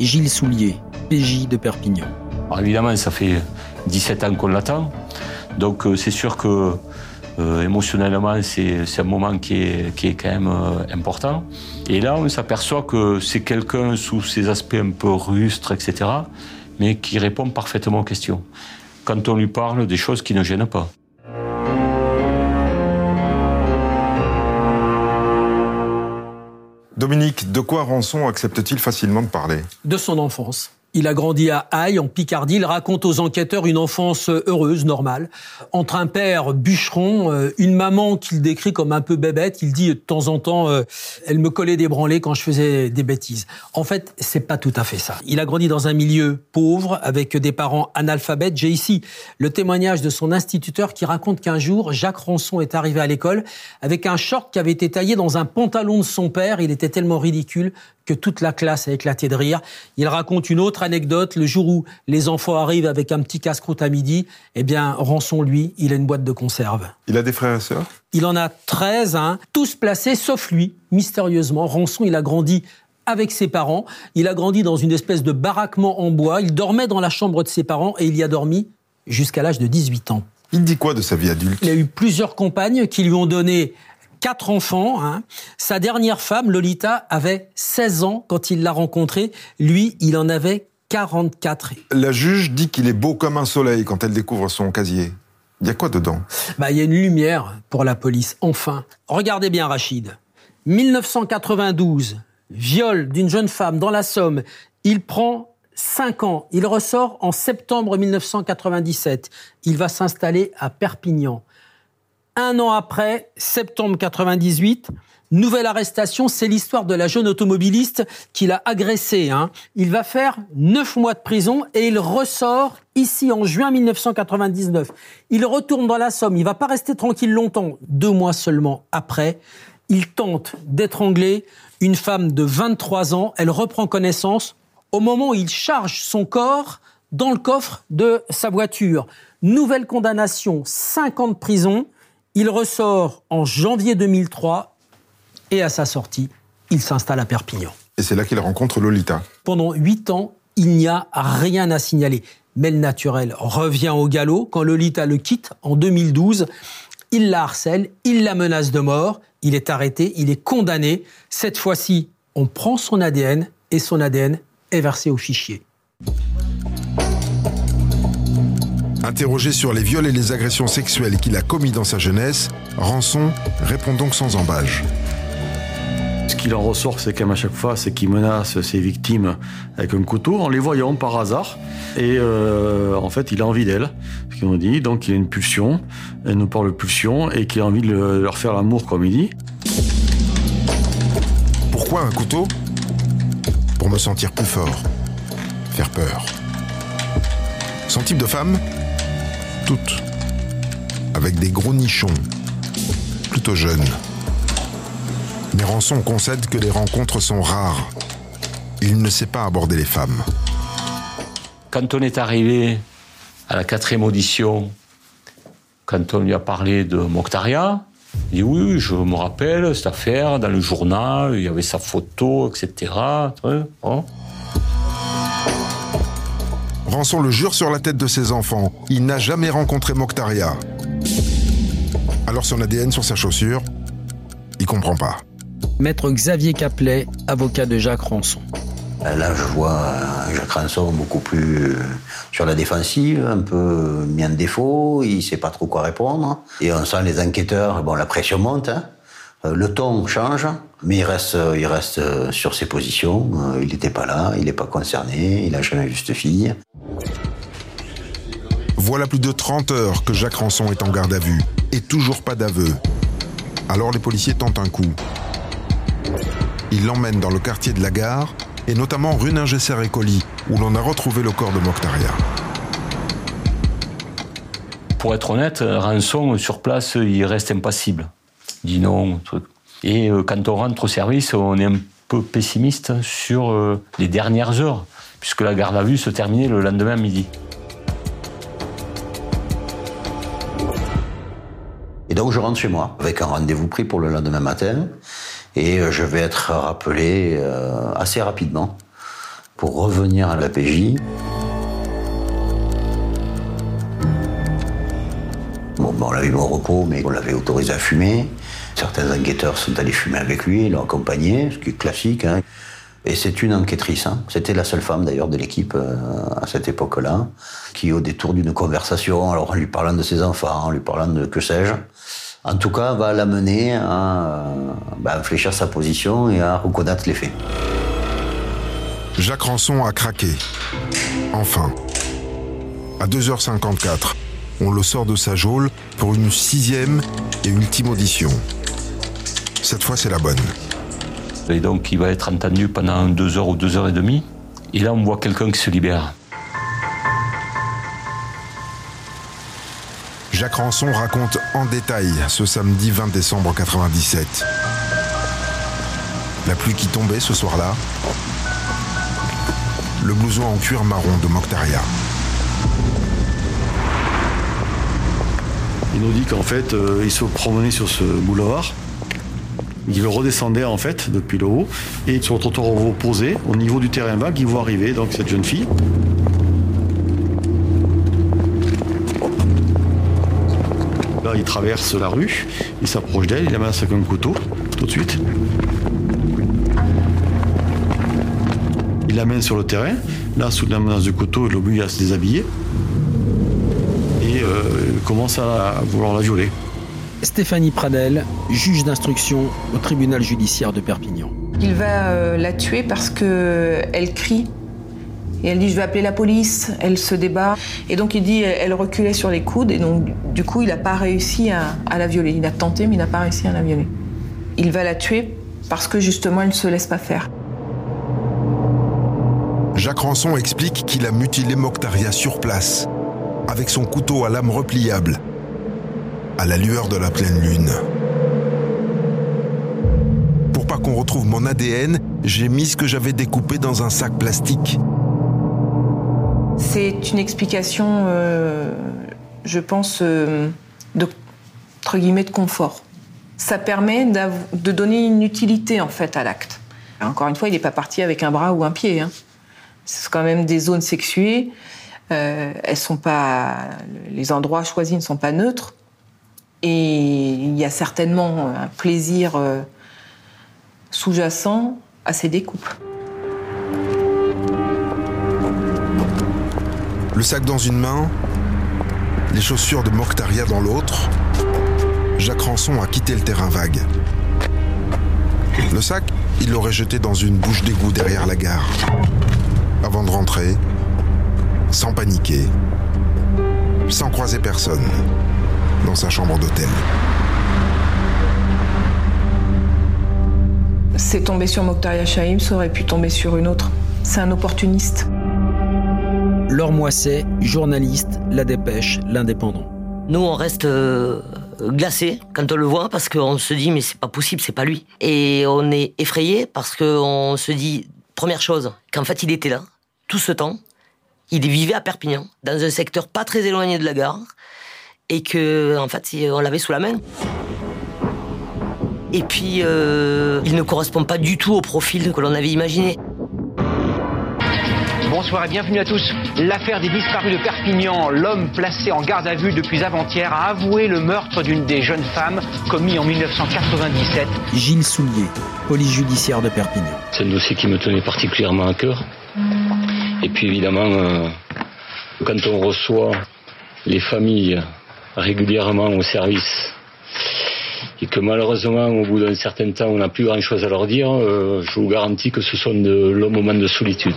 Gilles Soulier, PJ de Perpignan. Alors évidemment, ça fait 17 ans qu'on l'attend. Donc euh, c'est sûr que euh, émotionnellement, c'est c'est un moment qui est, qui est quand même euh, important. Et là, on s'aperçoit que c'est quelqu'un sous ses aspects un peu rustres, etc., mais qui répond parfaitement aux questions. Quand on lui parle des choses qui ne gênent pas. Dominique, de quoi Rançon accepte-t-il facilement de parler? De son enfance. Il a grandi à Haye, en Picardie. Il raconte aux enquêteurs une enfance heureuse, normale, entre un père bûcheron, euh, une maman qu'il décrit comme un peu bébête. Il dit de temps en temps, euh, elle me collait des branlées quand je faisais des bêtises. En fait, c'est pas tout à fait ça. Il a grandi dans un milieu pauvre, avec des parents analphabètes. J'ai ici le témoignage de son instituteur qui raconte qu'un jour, Jacques Rançon est arrivé à l'école avec un short qui avait été taillé dans un pantalon de son père. Il était tellement ridicule que toute la classe a éclaté de rire. Il raconte une autre anecdote. Le jour où les enfants arrivent avec un petit casse-croûte à midi, eh bien, Rançon, lui, il a une boîte de conserve. Il a des frères et sœurs? Il en a 13, hein, tous placés, sauf lui, mystérieusement. Rançon, il a grandi avec ses parents. Il a grandi dans une espèce de baraquement en bois. Il dormait dans la chambre de ses parents et il y a dormi jusqu'à l'âge de 18 ans. Il dit quoi de sa vie adulte? Il a eu plusieurs compagnes qui lui ont donné quatre enfants. hein. Sa dernière femme, Lolita, avait 16 ans quand il l'a rencontrée. Lui, il en avait 44. La juge dit qu'il est beau comme un soleil quand elle découvre son casier. Il y a quoi dedans? Bah, il y a une lumière pour la police, enfin. Regardez bien, Rachid. 1992, viol d'une jeune femme dans la Somme. Il prend 5 ans. Il ressort en septembre 1997. Il va s'installer à Perpignan. Un an après, septembre 98, nouvelle arrestation, c'est l'histoire de la jeune automobiliste qui l'a agressé. hein. Il va faire neuf mois de prison et il ressort ici en juin 1999. Il retourne dans la Somme, il va pas rester tranquille longtemps. Deux mois seulement après, il tente d'étrangler une femme de 23 ans. Elle reprend connaissance au moment où il charge son corps dans le coffre de sa voiture. Nouvelle condamnation, 5 ans de prison. Il ressort en janvier 2003 et à sa sortie, il s'installe à Perpignan. Et c'est là qu'il rencontre Lolita. Pendant huit ans, il n'y a rien à signaler. Mais le naturel revient au galop quand Lolita le quitte en 2012. Il la harcèle, il la menace de mort, il est arrêté, il est condamné. Cette fois-ci, on prend son ADN et son ADN est versé au fichier. Interrogé sur les viols et les agressions sexuelles qu'il a commis dans sa jeunesse, Rançon répond donc sans embâge. Ce qu'il en ressort, c'est quand même à chaque fois, c'est qu'il menace ses victimes avec un couteau en les voyant par hasard. Et euh, en fait, il a envie d'elles, ce qu'ils ont dit. Donc, il a une pulsion, elle nous parle de pulsion, et qu'il a envie de le- leur faire l'amour, comme il dit. Pourquoi un couteau? Pour me sentir plus fort, faire peur. Son type de femme? Toutes. Avec des gros nichons, plutôt jeunes. Mais Rançon concède que les rencontres sont rares. Il ne sait pas aborder les femmes. Quand on est arrivé à la quatrième audition, quand on lui a parlé de Mokhtaria, il dit oui, je me rappelle cette affaire, dans le journal, il y avait sa photo, etc. Rançon le jure sur la tête de ses enfants. Il n'a jamais rencontré Mokhtaria. À Alors son ADN sur sa chaussure, il comprend pas. Maître Xavier Caplet, avocat de Jacques Ranson. Là, je vois Jacques Ranson beaucoup plus euh, sur la défensive, un peu mis en défaut, il sait pas trop quoi répondre. Et on sent les enquêteurs, bon, la pression monte, hein. Euh, le ton change, mais il reste, il reste sur ses positions. Euh, Il n'était pas là, il n'est pas concerné, il a jamais vu cette fille. Voilà plus de 30 heures que Jacques Ranson est en garde à vue et toujours pas d'aveu. Alors les policiers tentent un coup. Ils l'emmènent dans le quartier de la gare et notamment rue Ningesser et Colis où l'on a retrouvé le corps de Mokhtaria. Pour être honnête, Rançon, sur place, il reste impassible. Dit non, truc. Et euh, quand on rentre au service, on est un peu pessimiste sur euh, les dernières heures, puisque la garde à vue se terminait le lendemain midi. Et donc je rentre chez moi avec un rendez-vous pris pour le lendemain matin et euh, je vais être rappelé assez rapidement pour revenir à la PJ. Bon, ben, on l'avait mis au repos, mais on l'avait autorisé à fumer. Certains enquêteurs sont allés fumer avec lui, l'ont accompagné, ce qui est classique. hein. Et c'est une enquêtrice, hein. c'était la seule femme d'ailleurs de l'équipe euh, à cette époque-là, qui au détour d'une conversation, alors en lui parlant de ses enfants, en lui parlant de que sais-je, en tout cas va l'amener à euh, bah, infléchir sa position et à reconnaître les faits. Jacques Ranson a craqué. Enfin. À 2h54, on le sort de sa geôle pour une sixième et ultime audition. Cette fois, c'est la bonne. Et donc, il va être entendu pendant deux heures ou deux heures et demie. Et là, on voit quelqu'un qui se libère. Jacques Ranson raconte en détail ce samedi 20 décembre 97. La pluie qui tombait ce soir-là. Le blouson en cuir marron de Mokhtaria. Il nous dit qu'en fait, euh, il se promenait sur ce boulevard. Il redescendait en fait depuis le haut et sur le trottoir opposé, au niveau du terrain vague, il voit arriver donc cette jeune fille. Là, il traverse la rue, il s'approche d'elle, il la menace avec un couteau, tout de suite. Il l'amène sur le terrain. Là, sous la menace du couteau, il l'oblige à se déshabiller. Euh, il commence à vouloir la violer. Stéphanie Pradel, juge d'instruction au tribunal judiciaire de Perpignan. Il va euh, la tuer parce que elle crie. Et elle dit je vais appeler la police, elle se débat. Et donc il dit elle reculait sur les coudes et donc du coup il n'a pas réussi à, à la violer. Il a tenté mais il n'a pas réussi à la violer. Il va la tuer parce que justement elle ne se laisse pas faire. Jacques Ranson explique qu'il a mutilé Mokhtaria sur place, avec son couteau à lame repliable, à la lueur de la pleine lune. Pour pas qu'on retrouve mon ADN, j'ai mis ce que j'avais découpé dans un sac plastique. C'est une explication, euh, je pense, euh, de, entre guillemets, de confort. Ça permet de donner une utilité, en fait, à l'acte. Encore une fois, il n'est pas parti avec un bras ou un pied. Hein. C'est quand même des zones sexuées. Euh, elles sont pas, les endroits choisis ne sont pas neutres. Et il y a certainement un plaisir euh, sous-jacent à ces découpes. Le sac dans une main, les chaussures de Mokhtaria dans l'autre, Jacques Ranson a quitté le terrain vague. Le sac, il l'aurait jeté dans une bouche d'égout derrière la gare. Avant de rentrer, sans paniquer, sans croiser personne, dans sa chambre d'hôtel. C'est tombé sur Mokhtaria Shaim, ça aurait pu tomber sur une autre. C'est un opportuniste. Laure Moisset, journaliste, La Dépêche, L'Indépendant. Nous, on reste euh, glacés quand on le voit parce qu'on se dit mais c'est pas possible, c'est pas lui. Et on est effrayé parce qu'on se dit première chose qu'en fait il était là tout ce temps, il vivait à Perpignan dans un secteur pas très éloigné de la gare et que en fait on l'avait sous la main. Et puis euh, il ne correspond pas du tout au profil que l'on avait imaginé. Bon bonsoir et bienvenue à tous. L'affaire des disparus de Perpignan, l'homme placé en garde à vue depuis avant-hier a avoué le meurtre d'une des jeunes femmes commis en 1997. Gilles Soulier, police judiciaire de Perpignan. C'est un dossier qui me tenait particulièrement à cœur. Et puis évidemment, euh, quand on reçoit les familles régulièrement au service et que malheureusement au bout d'un certain temps on n'a plus grand chose à leur dire, euh, je vous garantis que ce sont de longs moments de solitude.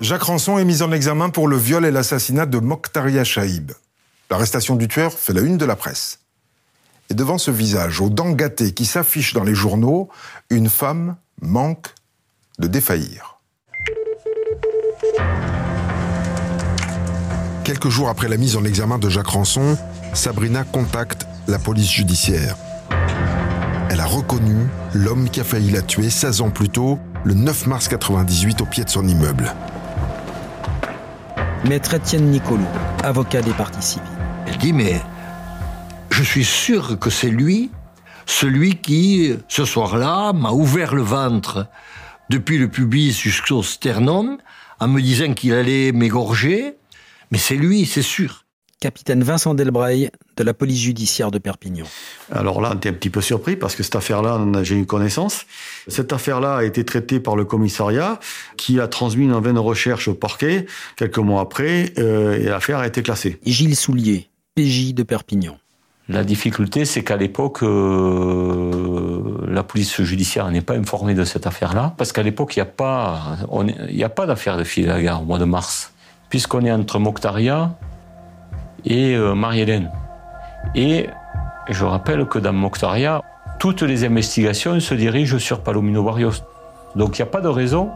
Jacques Ranson est mis en examen pour le viol et l'assassinat de Mokhtaria Chaïb. L'arrestation du tueur fait la une de la presse. Et devant ce visage aux dents gâtées qui s'affiche dans les journaux, une femme manque de défaillir. Quelques jours après la mise en examen de Jacques Ranson, Sabrina contacte la police judiciaire. Elle a reconnu l'homme qui a failli la tuer 16 ans plus tôt, le 9 mars 98, au pied de son immeuble. Maître Étienne Nicolou, avocat des parties civiles. Elle dit, mais je suis sûr que c'est lui, celui qui, ce soir-là, m'a ouvert le ventre depuis le pubis jusqu'au sternum, en me disant qu'il allait m'égorger. Mais c'est lui, c'est sûr. Capitaine Vincent Delbray de la police judiciaire de Perpignan. Alors là, on était un petit peu surpris parce que cette affaire-là, j'ai eu connaissance. Cette affaire-là a été traitée par le commissariat qui a transmis une vaine recherche au parquet quelques mois après euh, et l'affaire a été classée. Gilles Soulier, PJ de Perpignan. La difficulté, c'est qu'à l'époque, euh, la police judiciaire n'est pas informée de cette affaire-là, parce qu'à l'époque, il n'y a pas, d'affaire de fille gare au mois de mars, puisqu'on est entre Mokhtaria et euh, Marie-Hélène. Et je rappelle que dans Mokhtaria, toutes les investigations se dirigent sur Palomino Barrios. Donc il n'y a pas de raison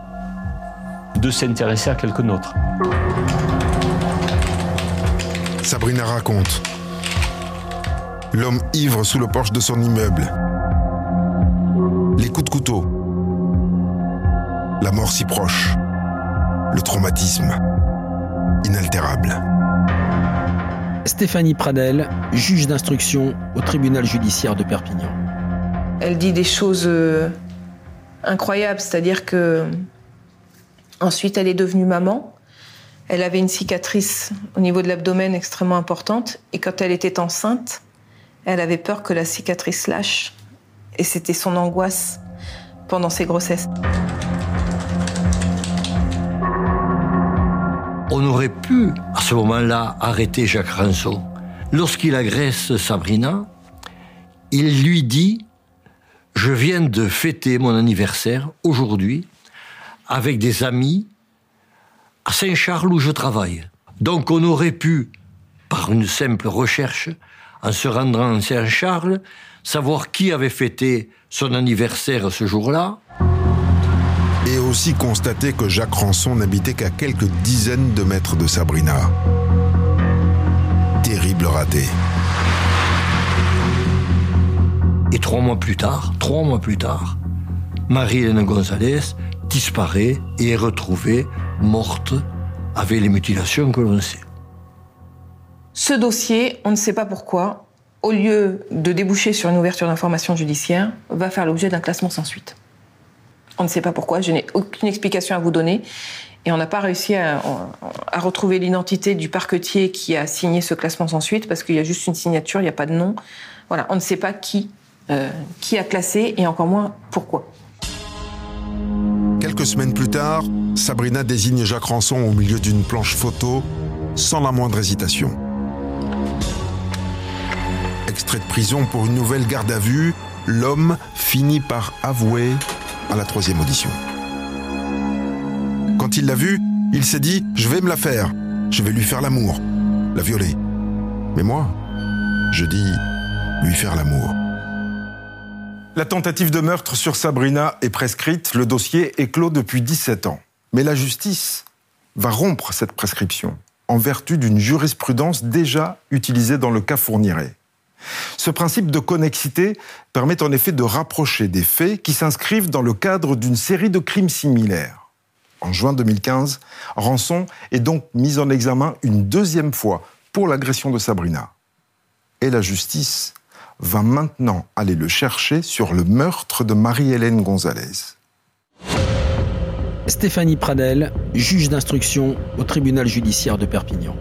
de s'intéresser à quelqu'un d'autre. Sabrina raconte. L'homme ivre sous le porche de son immeuble. Les coups de couteau. La mort si proche. Le traumatisme. Inaltérable. Stéphanie Pradel, juge d'instruction au tribunal judiciaire de Perpignan. Elle dit des choses euh, incroyables, c'est-à-dire que ensuite elle est devenue maman. Elle avait une cicatrice au niveau de l'abdomen extrêmement importante et quand elle était enceinte, elle avait peur que la cicatrice lâche et c'était son angoisse pendant ses grossesses. On aurait pu, à ce moment-là, arrêter Jacques Ranson. Lorsqu'il agresse Sabrina, il lui dit Je viens de fêter mon anniversaire aujourd'hui avec des amis à Saint-Charles où je travaille. Donc on aurait pu, par une simple recherche, en se rendant à Saint-Charles, savoir qui avait fêté son anniversaire ce jour-là, Et aussi constater que Jacques Ranson n'habitait qu'à quelques dizaines de mètres de Sabrina. Terrible raté. Et trois mois plus tard, trois mois plus tard, Marie-Hélène Gonzalez disparaît et est retrouvée morte avec les mutilations que l'on sait. Ce dossier, on ne sait pas pourquoi, au lieu de déboucher sur une ouverture d'information judiciaire, va faire l'objet d'un classement sans suite. On ne sait pas pourquoi, je n'ai aucune explication à vous donner. Et on n'a pas réussi à, retrouver l'identité du parquetier qui a signé ce classement sans suite, parce qu'il y a juste une signature, il n'y a pas de nom. Voilà, on ne sait pas qui, euh, qui a classé, et encore moins pourquoi. Quelques semaines plus tard, Sabrina désigne Jacques Ranson au milieu d'une planche photo sans la moindre hésitation. Extrait de prison pour une nouvelle garde à vue, l'homme finit par avouer à la troisième audition. Quand il l'a vue, il s'est dit Je vais me la faire, je vais lui faire l'amour, la violer. Mais moi, je dis lui faire l'amour. La tentative de meurtre sur Sabrina est prescrite, le dossier est clos depuis 17 ans. Mais la justice va rompre cette prescription en vertu d'une jurisprudence déjà utilisée dans le cas Fourniret. Ce principe de connexité permet en effet de rapprocher des faits qui s'inscrivent dans le cadre d'une série de crimes similaires. En juin 2015, Rançon est donc mis en examen une deuxième fois pour l'agression de Sabrina. Et la justice va maintenant aller le chercher sur le meurtre de Marie-Hélène Gonzalez. Stéphanie Pradel, juge d'instruction au tribunal judiciaire de Perpignan.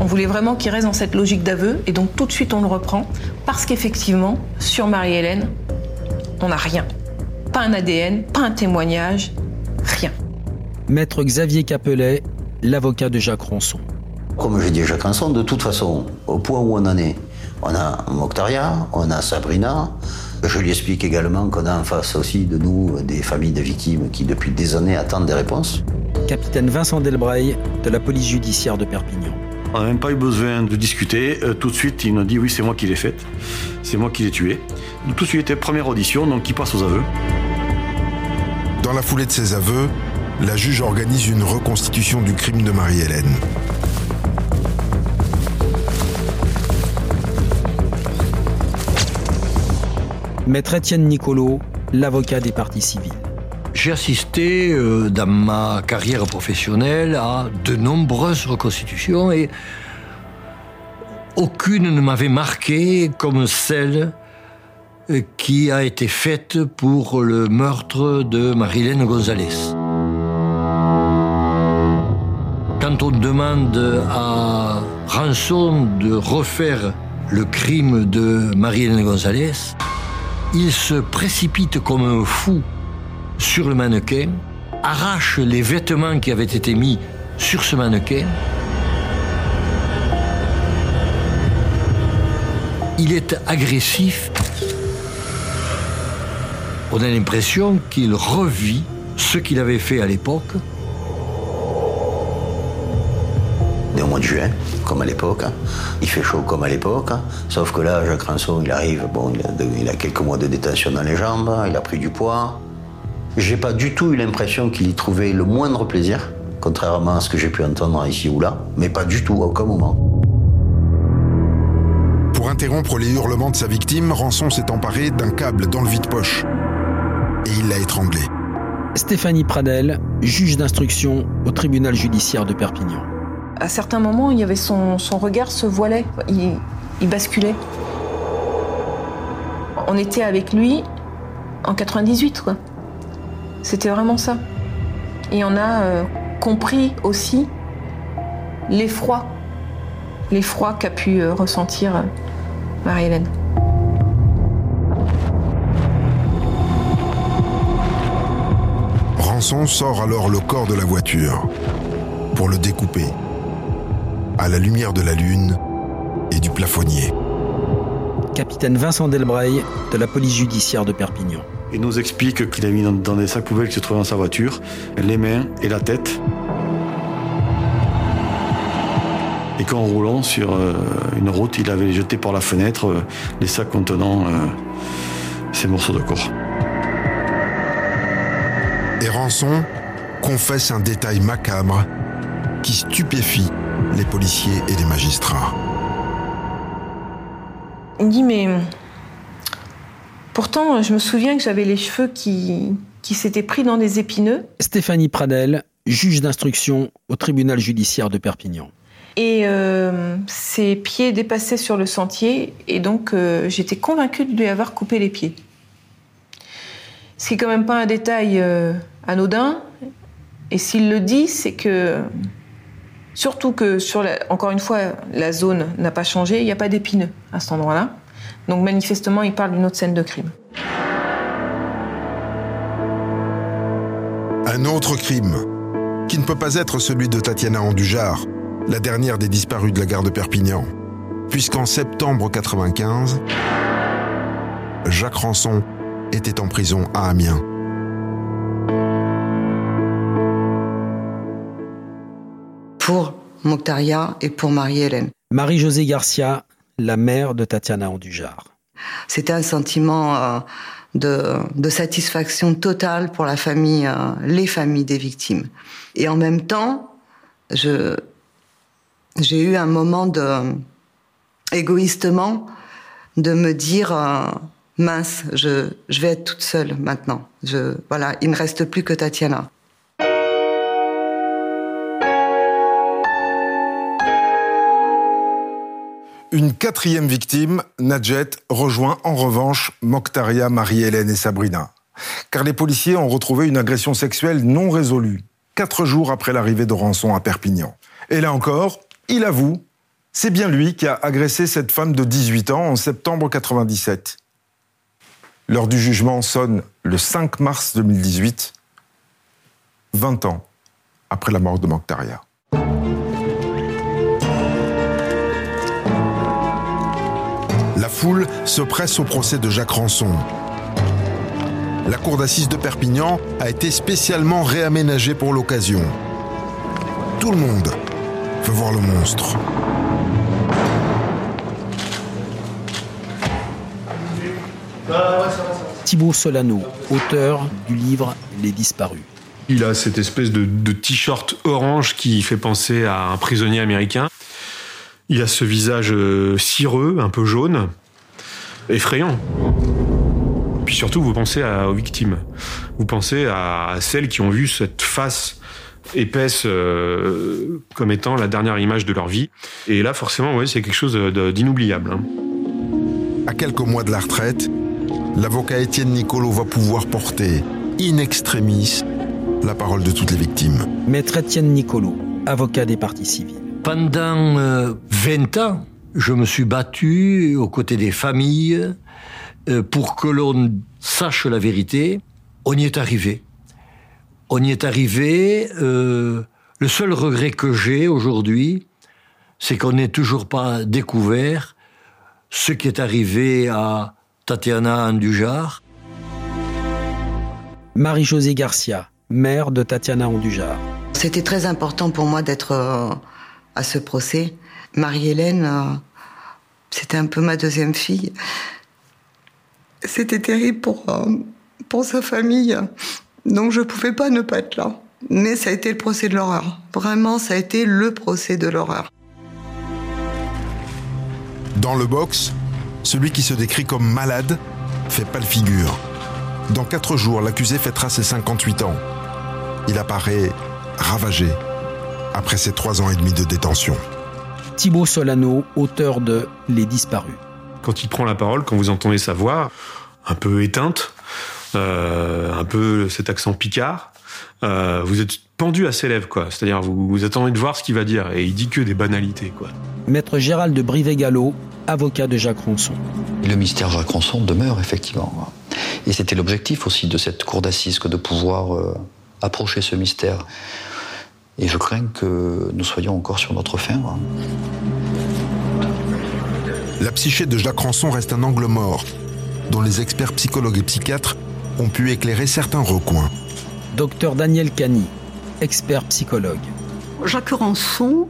On voulait vraiment qu'il reste dans cette logique d'aveu et donc tout de suite on le reprend parce qu'effectivement, sur Marie-Hélène, on n'a rien. Pas un ADN, pas un témoignage, rien. Maître Xavier Capelet, l'avocat de Jacques Ronson. Comme j'ai dit à Jacques Ronson, de toute façon, au point où on en est, on a Mokhtaria, on a Sabrina. Je lui explique également qu'on a en face aussi de nous des familles de victimes qui depuis des années attendent des réponses. Capitaine Vincent Delbray de la police judiciaire de Perpignan. On n'a même pas eu besoin de discuter. Euh, tout de suite, il nous dit oui, c'est moi qui l'ai faite. C'est moi qui l'ai tuée. Tout de suite, première audition, donc il passe aux aveux. Dans la foulée de ces aveux, la juge organise une reconstitution du crime de Marie-Hélène. Maître Étienne Nicolo, l'avocat des parties civiles. J'ai assisté euh, dans ma carrière professionnelle à de nombreuses reconstitutions et aucune ne m'avait marqué comme celle euh, qui a été faite pour le meurtre de Marilène Gonzalez. Quand on demande à Rançon de refaire le crime de Marilène Gonzalez, il se précipite comme un fou sur le mannequin, arrache les vêtements qui avaient été mis sur ce mannequin. Il est agressif. On a l'impression qu'il revit ce qu'il avait fait à l'époque. Mois de juin, comme à l'époque. Hein. Il fait chaud comme à l'époque. Hein. Sauf que là, Jacques Ranson, il arrive, bon, il a, quelques mois de détention dans les jambes, il a pris du poids. J'ai pas du tout eu l'impression qu'il y trouvait le moindre plaisir, contrairement à ce que j'ai pu entendre ici ou là, mais pas du tout, à aucun moment. Pour interrompre les hurlements de sa victime, Rançon s'est emparé d'un câble dans le vide-poche et il l'a étranglé. Stéphanie Pradel, juge d'instruction au tribunal judiciaire de Perpignan à certains moments, il y avait son, regard se voilait, il, basculait. On était avec lui en 98, quoi. C'était vraiment ça. Et on a euh, compris aussi l'effroi, l'effroi qu'a pu euh, ressentir euh, Marie-Hélène. Rançon sort alors le corps de la voiture pour le découper à la lumière de la lune et du plafonnier. Capitaine Vincent Delbray de la police judiciaire de Perpignan. Il nous explique qu'il a mis dans des sacs poubelles qui se trouvaient dans sa voiture les mains et la tête. Et qu'en roulant sur euh, une route, il avait jeté par la fenêtre euh, les sacs contenant euh, ces morceaux de corps. Et Rançon confesse un détail macabre qui stupéfie les policiers et les magistrats. Il dit mais pourtant je me souviens que j'avais les cheveux qui, qui s'étaient pris dans des épineux. Stéphanie Pradel, juge d'instruction au tribunal judiciaire de Perpignan. Et euh, ses pieds dépassaient sur le sentier et donc euh, j'étais convaincue de lui avoir coupé les pieds. Ce qui est quand même pas un détail euh, anodin. Et s'il le dit, c'est que Surtout que, sur encore une fois, la zone n'a pas changé, il n'y a pas d'épineux à cet endroit-là. Donc manifestement, il parle d'une autre scène de crime. Un autre crime, qui ne peut pas être celui de Tatiana Andujar, la dernière des disparus de la gare de Perpignan, puisqu'en septembre 95, Jacques Ranson était en prison à Amiens. Pour Mokhtaria et pour Marie-Hélène. Marie-Josée Garcia, la mère de Tatiana Andujar. C'était un sentiment euh, de, satisfaction totale pour la famille, euh, les familles des victimes. Et en même temps, j'ai eu un moment de, égoïstement, de me dire, euh, mince, je, je vais être toute seule maintenant. Je, voilà, il ne reste plus que Tatiana. Une quatrième victime, Nadjet, rejoint en revanche Mokhtaria, Marie-Hélène et Sabrina. Car les policiers ont retrouvé une agression sexuelle non résolue, quatre jours après l'arrivée de Rançon à Perpignan. Et là encore, il avoue, c'est bien lui qui a agressé cette femme de 18 ans en septembre 97. L'heure du jugement sonne le 5 mars 2018, 20 ans après la mort de Mokhtaria. Foule se presse au procès de Jacques Rançon. La cour d'assises de Perpignan a été spécialement réaménagée pour l'occasion. Tout le monde veut voir le monstre. Thibaut Solano, auteur du livre Les disparus. Il a cette espèce de, de t-shirt orange qui fait penser à un prisonnier américain. Il a ce visage euh, cireux, un peu jaune, effrayant. Puis surtout, vous pensez à- aux victimes. Vous pensez à, à celles qui ont vu cette face épaisse euh, comme étant la dernière image de leur vie. Et là, forcément, ouais, c'est quelque chose d'inoubliable. hein. À quelques mois de la retraite, l'avocat Étienne Nicolo va pouvoir porter, in extremis, la parole de toutes les victimes. Maître Étienne Nicolo, avocat des parties civiles. Pendant euh, 20 ans, je me suis battu aux côtés des familles euh, pour que l'on sache la vérité. On y est arrivé. On y est arrivé. euh, le seul regret que j'ai aujourd'hui, c'est qu'on n'ait toujours pas découvert ce qui est arrivé à Tatiana Andujar. Marie-Josée Garcia, mère de Tatiana Andujar. C'était très important pour moi d'être euh, à ce procès. Marie-Hélène, euh, c'était un peu ma deuxième fille. C'était terrible pour, euh, sa famille. Donc je pouvais pas ne pas être là. Mais ça a été le procès de l'horreur. Vraiment, ça a été le procès de l'horreur. Dans le box, celui qui se décrit comme malade fait pas le figure. Dans quatre jours, l'accusé fêtera ses 58 ans. Il apparaît ravagé après ses trois ans et demi de détention. Thibaut Solano, auteur de Les disparus. Quand il prend la parole, quand vous entendez sa voix, un peu éteinte, euh, un peu cet accent picard, euh, vous êtes pendu à ses lèvres, quoi. C'est-à-dire, vous, vous attendez de voir ce qu'il va dire, et il dit que des banalités, quoi. Maître Gérald de Brivet-Gallo, avocat de Jacques Ronson. Le mystère Jacques Ronson demeure effectivement. Et c'était l'objectif aussi de cette cour d'assises que de pouvoir euh, approcher ce mystère. Et je crains que nous soyons encore sur notre fin. hein. La psyché de Jacques Ranson reste un angle mort, dont les experts psychologues et psychiatres ont pu éclairer certains recoins. Docteur Daniel Cani, expert psychologue. Jacques Rançon,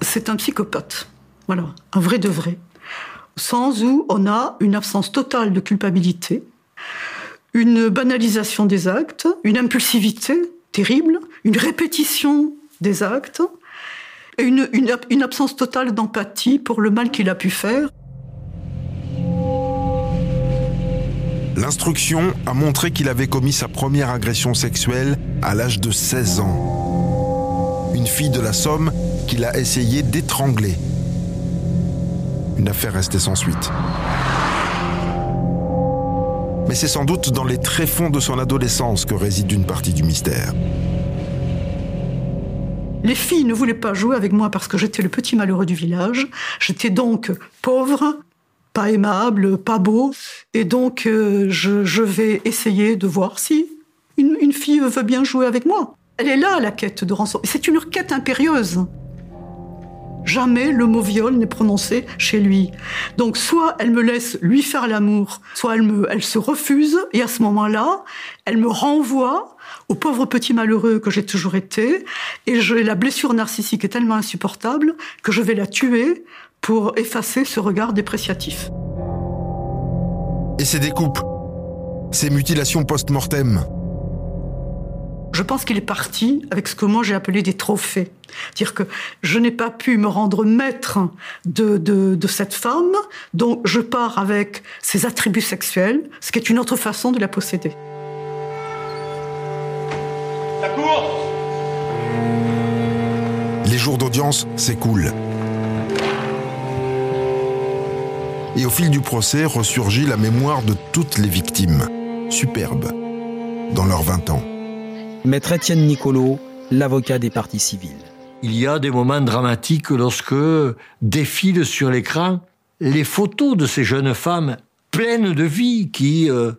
c'est un psychopathe. Voilà, un vrai de vrai. Sans où on a une absence totale de culpabilité, une banalisation des actes, une impulsivité terrible, une répétition des actes, et une, absence totale d'empathie pour le mal qu'il a pu faire. L'instruction a montré qu'il avait commis sa première agression sexuelle à l'âge de 16 ans. Une fille de la Somme qu'il a essayé d'étrangler. Une affaire restée sans suite. Mais c'est sans doute dans les tréfonds de son adolescence que réside une partie du mystère. Les filles ne voulaient pas jouer avec moi parce que j'étais le petit malheureux du village. J'étais donc pauvre, pas aimable, pas beau. Et donc, euh, je, vais essayer de voir si une, fille veut bien jouer avec moi. Elle est là, la quête de rançon. C'est une quête impérieuse. Jamais le mot viol n'est prononcé chez lui. Donc, soit elle me laisse lui faire l'amour, soit elle, me, elle se refuse, et à ce moment-là, elle me renvoie au pauvre petit malheureux que j'ai toujours été, et la blessure narcissique est tellement insupportable que je vais la tuer pour effacer ce regard dépréciatif. Et ces découpes, ces mutilations post-mortem, Je pense qu'il est parti avec ce que moi j'ai appelé des trophées. Dire que je n'ai pas pu me rendre maître de, de, de cette femme, donc je pars avec ses attributs sexuels, ce qui est une autre façon de la posséder. La cour les jours d'audience s'écoulent. Et au fil du procès ressurgit la mémoire de toutes les victimes, superbes, dans leurs 20 ans. Maître Étienne Nicolo, l'avocat des parties civiles. Il y a des moments dramatiques lorsque défilent sur l'écran les photos de ces jeunes femmes pleines de vie qui euh,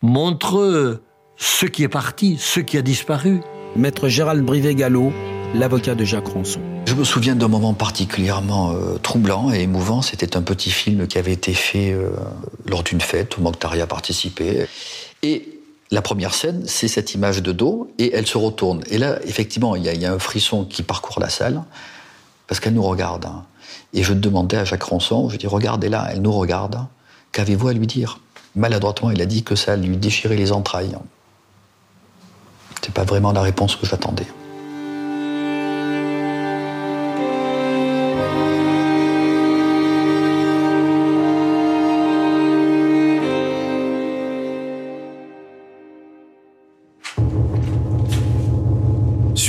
montrent ce qui est parti, ce qui a disparu. Maître Gérald Brivet-Gallo, l'avocat de Jacques Ronson. Je me souviens d'un moment particulièrement euh, troublant et émouvant. C'était un petit film qui avait été fait euh, lors d'une fête où Mokhtaria participait. Et la première scène, c'est cette image de dos et elle se retourne. Et là, effectivement, il y, a un frisson qui parcourt la salle parce qu'elle nous regarde. Hein. Et je demandais à Jacques Ronson, je dis regardez là, elle nous regarde. Qu'avez-vous à lui dire? Maladroitement, il a dit que ça lui déchirait les entrailles. C'est pas vraiment la réponse que j'attendais.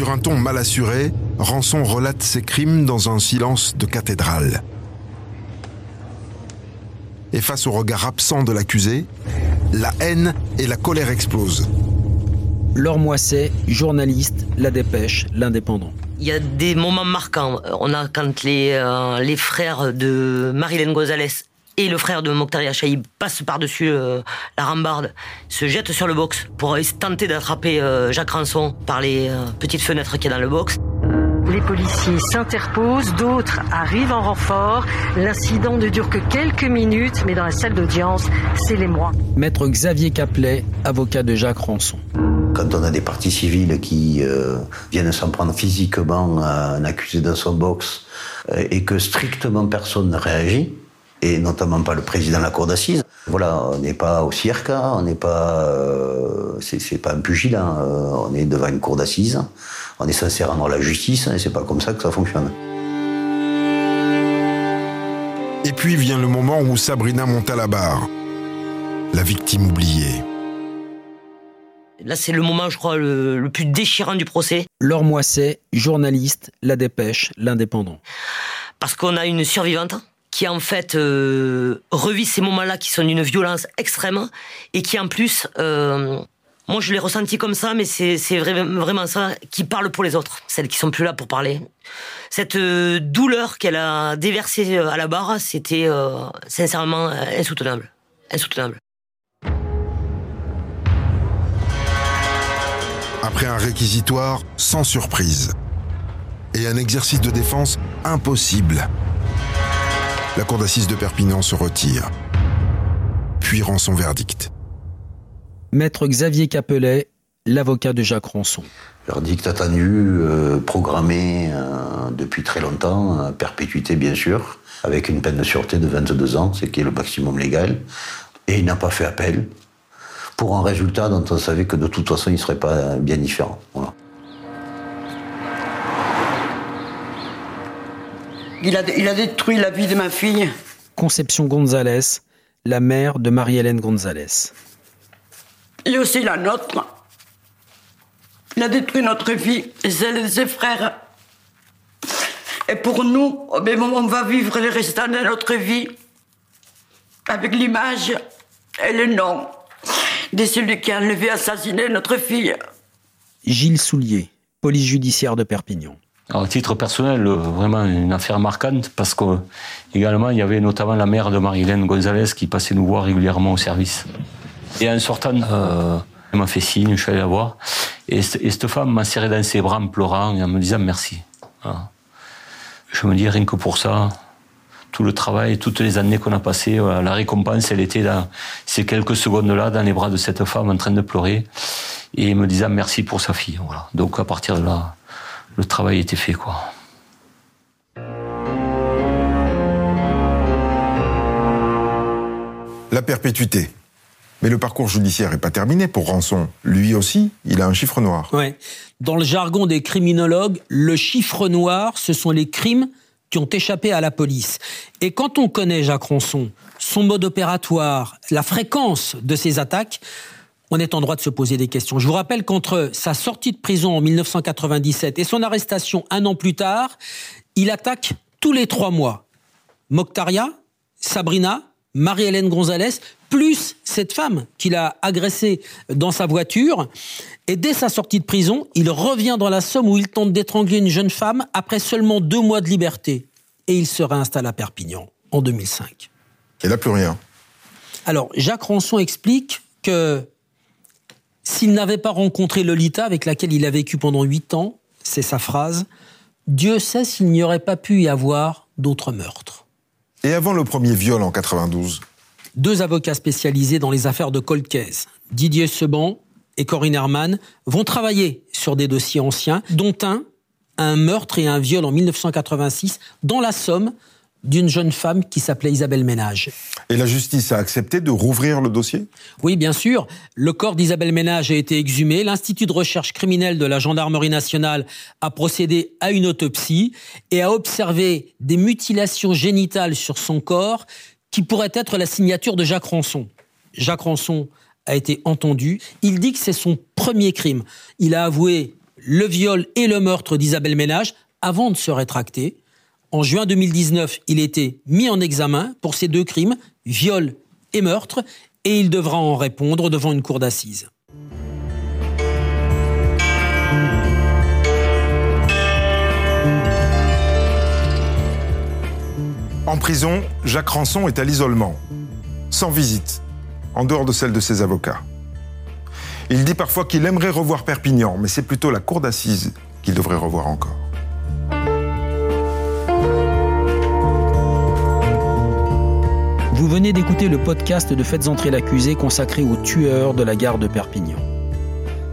Sur un ton mal assuré, Rançon relate ses crimes dans un silence de cathédrale. Et face au regard absent de l'accusé, la haine et la colère explosent. Laure Moisset, journaliste, La Dépêche, L'Indépendant. Il y a des moments marquants. On a quand les, euh, les frères de Marilyn Gonzalez et le frère de Mokhtar Chaïb passe par-dessus euh, la rambarde, se jette sur le box pour tenter d'attraper euh, Jacques Ranson par les euh, petites fenêtres qu'il y a dans le box. Les policiers s'interposent, d'autres arrivent en renfort. L'incident ne dure que quelques minutes, mais dans la salle d'audience, c'est les mois. Maître Xavier Caplet, avocat de Jacques Ranson. Quand on a des parties civiles qui viennent s'en prendre physiquement à un accusé dans son box et que strictement personne ne réagit, et notamment pas le président de la cour d'assises. Voilà, on n'est pas au cirque, hein, on n'est pas, euh, c'est pas un pugilat, euh, on est devant une cour d'assises, on est censé rendre la justice, et c'est pas comme ça que ça fonctionne. Et puis vient le moment où Sabrina monte à la barre, la victime oubliée. Là, c'est le moment, je crois, le, le plus déchirant du procès. Laure Moisset, journaliste, La Dépêche, L'Indépendant. Parce qu'on a une survivante qui en fait euh, revit ces moments-là qui sont d'une violence extrême et qui en plus, euh, moi je l'ai ressenti comme ça, mais c'est vraiment, ça, qui parle pour les autres, celles qui sont plus là pour parler. Cette euh, douleur qu'elle a déversée à la barre, c'était euh, sincèrement insoutenable, insoutenable. Après un réquisitoire sans surprise et un exercice de défense impossible la cour d'assises de Perpignan se retire, puis rend son verdict. Maître Xavier Capelet, l'avocat de Jacques Ronson. Verdict attendu, euh, programmé euh, depuis très longtemps, à perpétuité bien sûr, avec une peine de sûreté de 22 ans, ce qui est le maximum légal. Et il n'a pas fait appel, pour un résultat dont on savait que de toute façon il ne serait pas bien différent. Voilà. Il a, il a détruit la vie de ma fille. Conception Gonzalez, la mère de Marie-Hélène Gonzalez. Et aussi la nôtre. Il a détruit notre vie et celle de ses frères. Et pour nous, on va vivre les restants de notre vie avec l'image et le nom de celui qui a enlevé, assassiné notre fille. Gilles Soulier, police judiciaire de Perpignan. À titre personnel, euh, vraiment une affaire marquante parce que également il y avait notamment la mère de Marie-Hélène Gonzalez qui passait nous voir régulièrement au service. Et en sortant, euh, elle m'a fait signe, je suis allé la voir. Et, cette femme m'a serré dans ses bras en pleurant et en me disant merci. Je me dis rien que pour ça, tout le travail, toutes les années qu'on a passées, la récompense, elle était dans ces quelques secondes-là, dans les bras de cette femme en train de pleurer et me disant merci pour sa fille. Voilà. Donc à partir de là, le travail était fait, quoi. La perpétuité. Mais le parcours judiciaire n'est pas terminé pour Rançon. Lui aussi, il a un chiffre noir. Ouais. Dans le jargon des criminologues, le chiffre noir, ce sont les crimes qui ont échappé à la police. Et quand on connaît Jacques Rançon, son mode opératoire, la fréquence de ses attaques, on est en droit de se poser des questions. Je vous rappelle qu'entre sa sortie de prison en 1997 et son arrestation un an plus tard, il attaque tous les trois mois Mokhtaria, Sabrina, Marie-Hélène Gonzalez, plus cette femme qu'il a agressée dans sa voiture. Et dès sa sortie de prison, il revient dans la Somme où il tente d'étrangler une jeune femme après seulement deux mois de liberté. Et il se réinstalle à Perpignan en 2005. Et là, plus rien. Alors, Jacques Ranson explique que s'il n'avait pas rencontré Lolita, avec laquelle il a vécu pendant huit ans, c'est sa phrase, Dieu sait s'il n'y aurait pas pu y avoir d'autres meurtres. Et avant le premier viol en 92 Deux avocats spécialisés dans les affaires de cold Didier Seban et Corinne Herman, vont travailler sur des dossiers anciens, dont un, un meurtre et un viol en 1986 dans la Somme, d'une jeune femme qui s'appelait Isabelle Ménage. Et la justice a accepté de rouvrir le dossier? Oui, bien sûr. Le corps d'Isabelle Ménage a été exhumé. L'Institut de recherche criminelle de la Gendarmerie nationale a procédé à une autopsie et a observé des mutilations génitales sur son corps qui pourraient être la signature de Jacques Ranson. Jacques Ranson a été entendu. Il dit que c'est son premier crime. Il a avoué le viol et le meurtre d'Isabelle Ménage avant de se rétracter. En juin 2019, il était mis en examen pour ces deux crimes, viol et meurtre, et il devra en répondre devant une cour d'assises. En prison, Jacques Ranson est à l'isolement, sans visite, en dehors de celle de ses avocats. Il dit parfois qu'il aimerait revoir Perpignan, mais c'est plutôt la cour d'assises qu'il devrait revoir encore. Vous venez d'écouter le podcast de Faites entrer l'accusé consacré aux tueurs de la gare de Perpignan.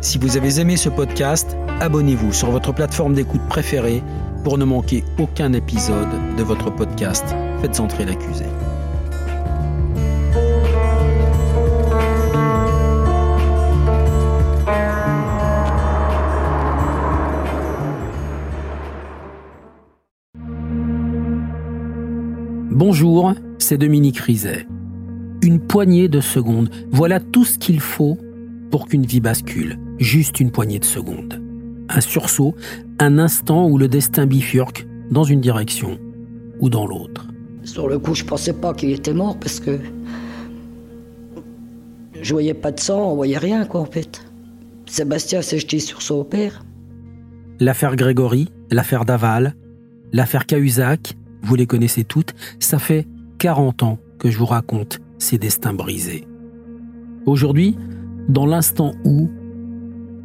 Si vous avez aimé ce podcast, abonnez-vous sur votre plateforme d'écoute préférée pour ne manquer aucun épisode de votre podcast Faites entrer l'accusé. Bonjour, c'est Dominique Rizet. Une poignée de secondes, voilà tout ce qu'il faut pour qu'une vie bascule. Juste une poignée de secondes. Un sursaut, un instant où le destin bifurque dans une direction ou dans l'autre. Sur le coup, je pensais pas qu'il était mort parce que je voyais pas de sang, on voyait rien quoi en fait. Sébastien s'est jeté sur son père. L'affaire Grégory, l'affaire Daval, l'affaire Cahuzac, vous les connaissez toutes, ça fait 40 ans que je vous raconte ces destins brisés. Aujourd'hui, dans l'instant où,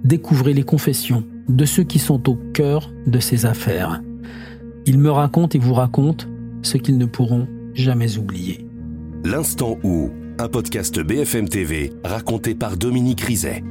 découvrez les confessions de ceux qui sont au cœur de ces affaires. Ils me racontent et vous racontent ce qu'ils ne pourront jamais oublier. L'instant où, un podcast BFM TV raconté par Dominique Rizet.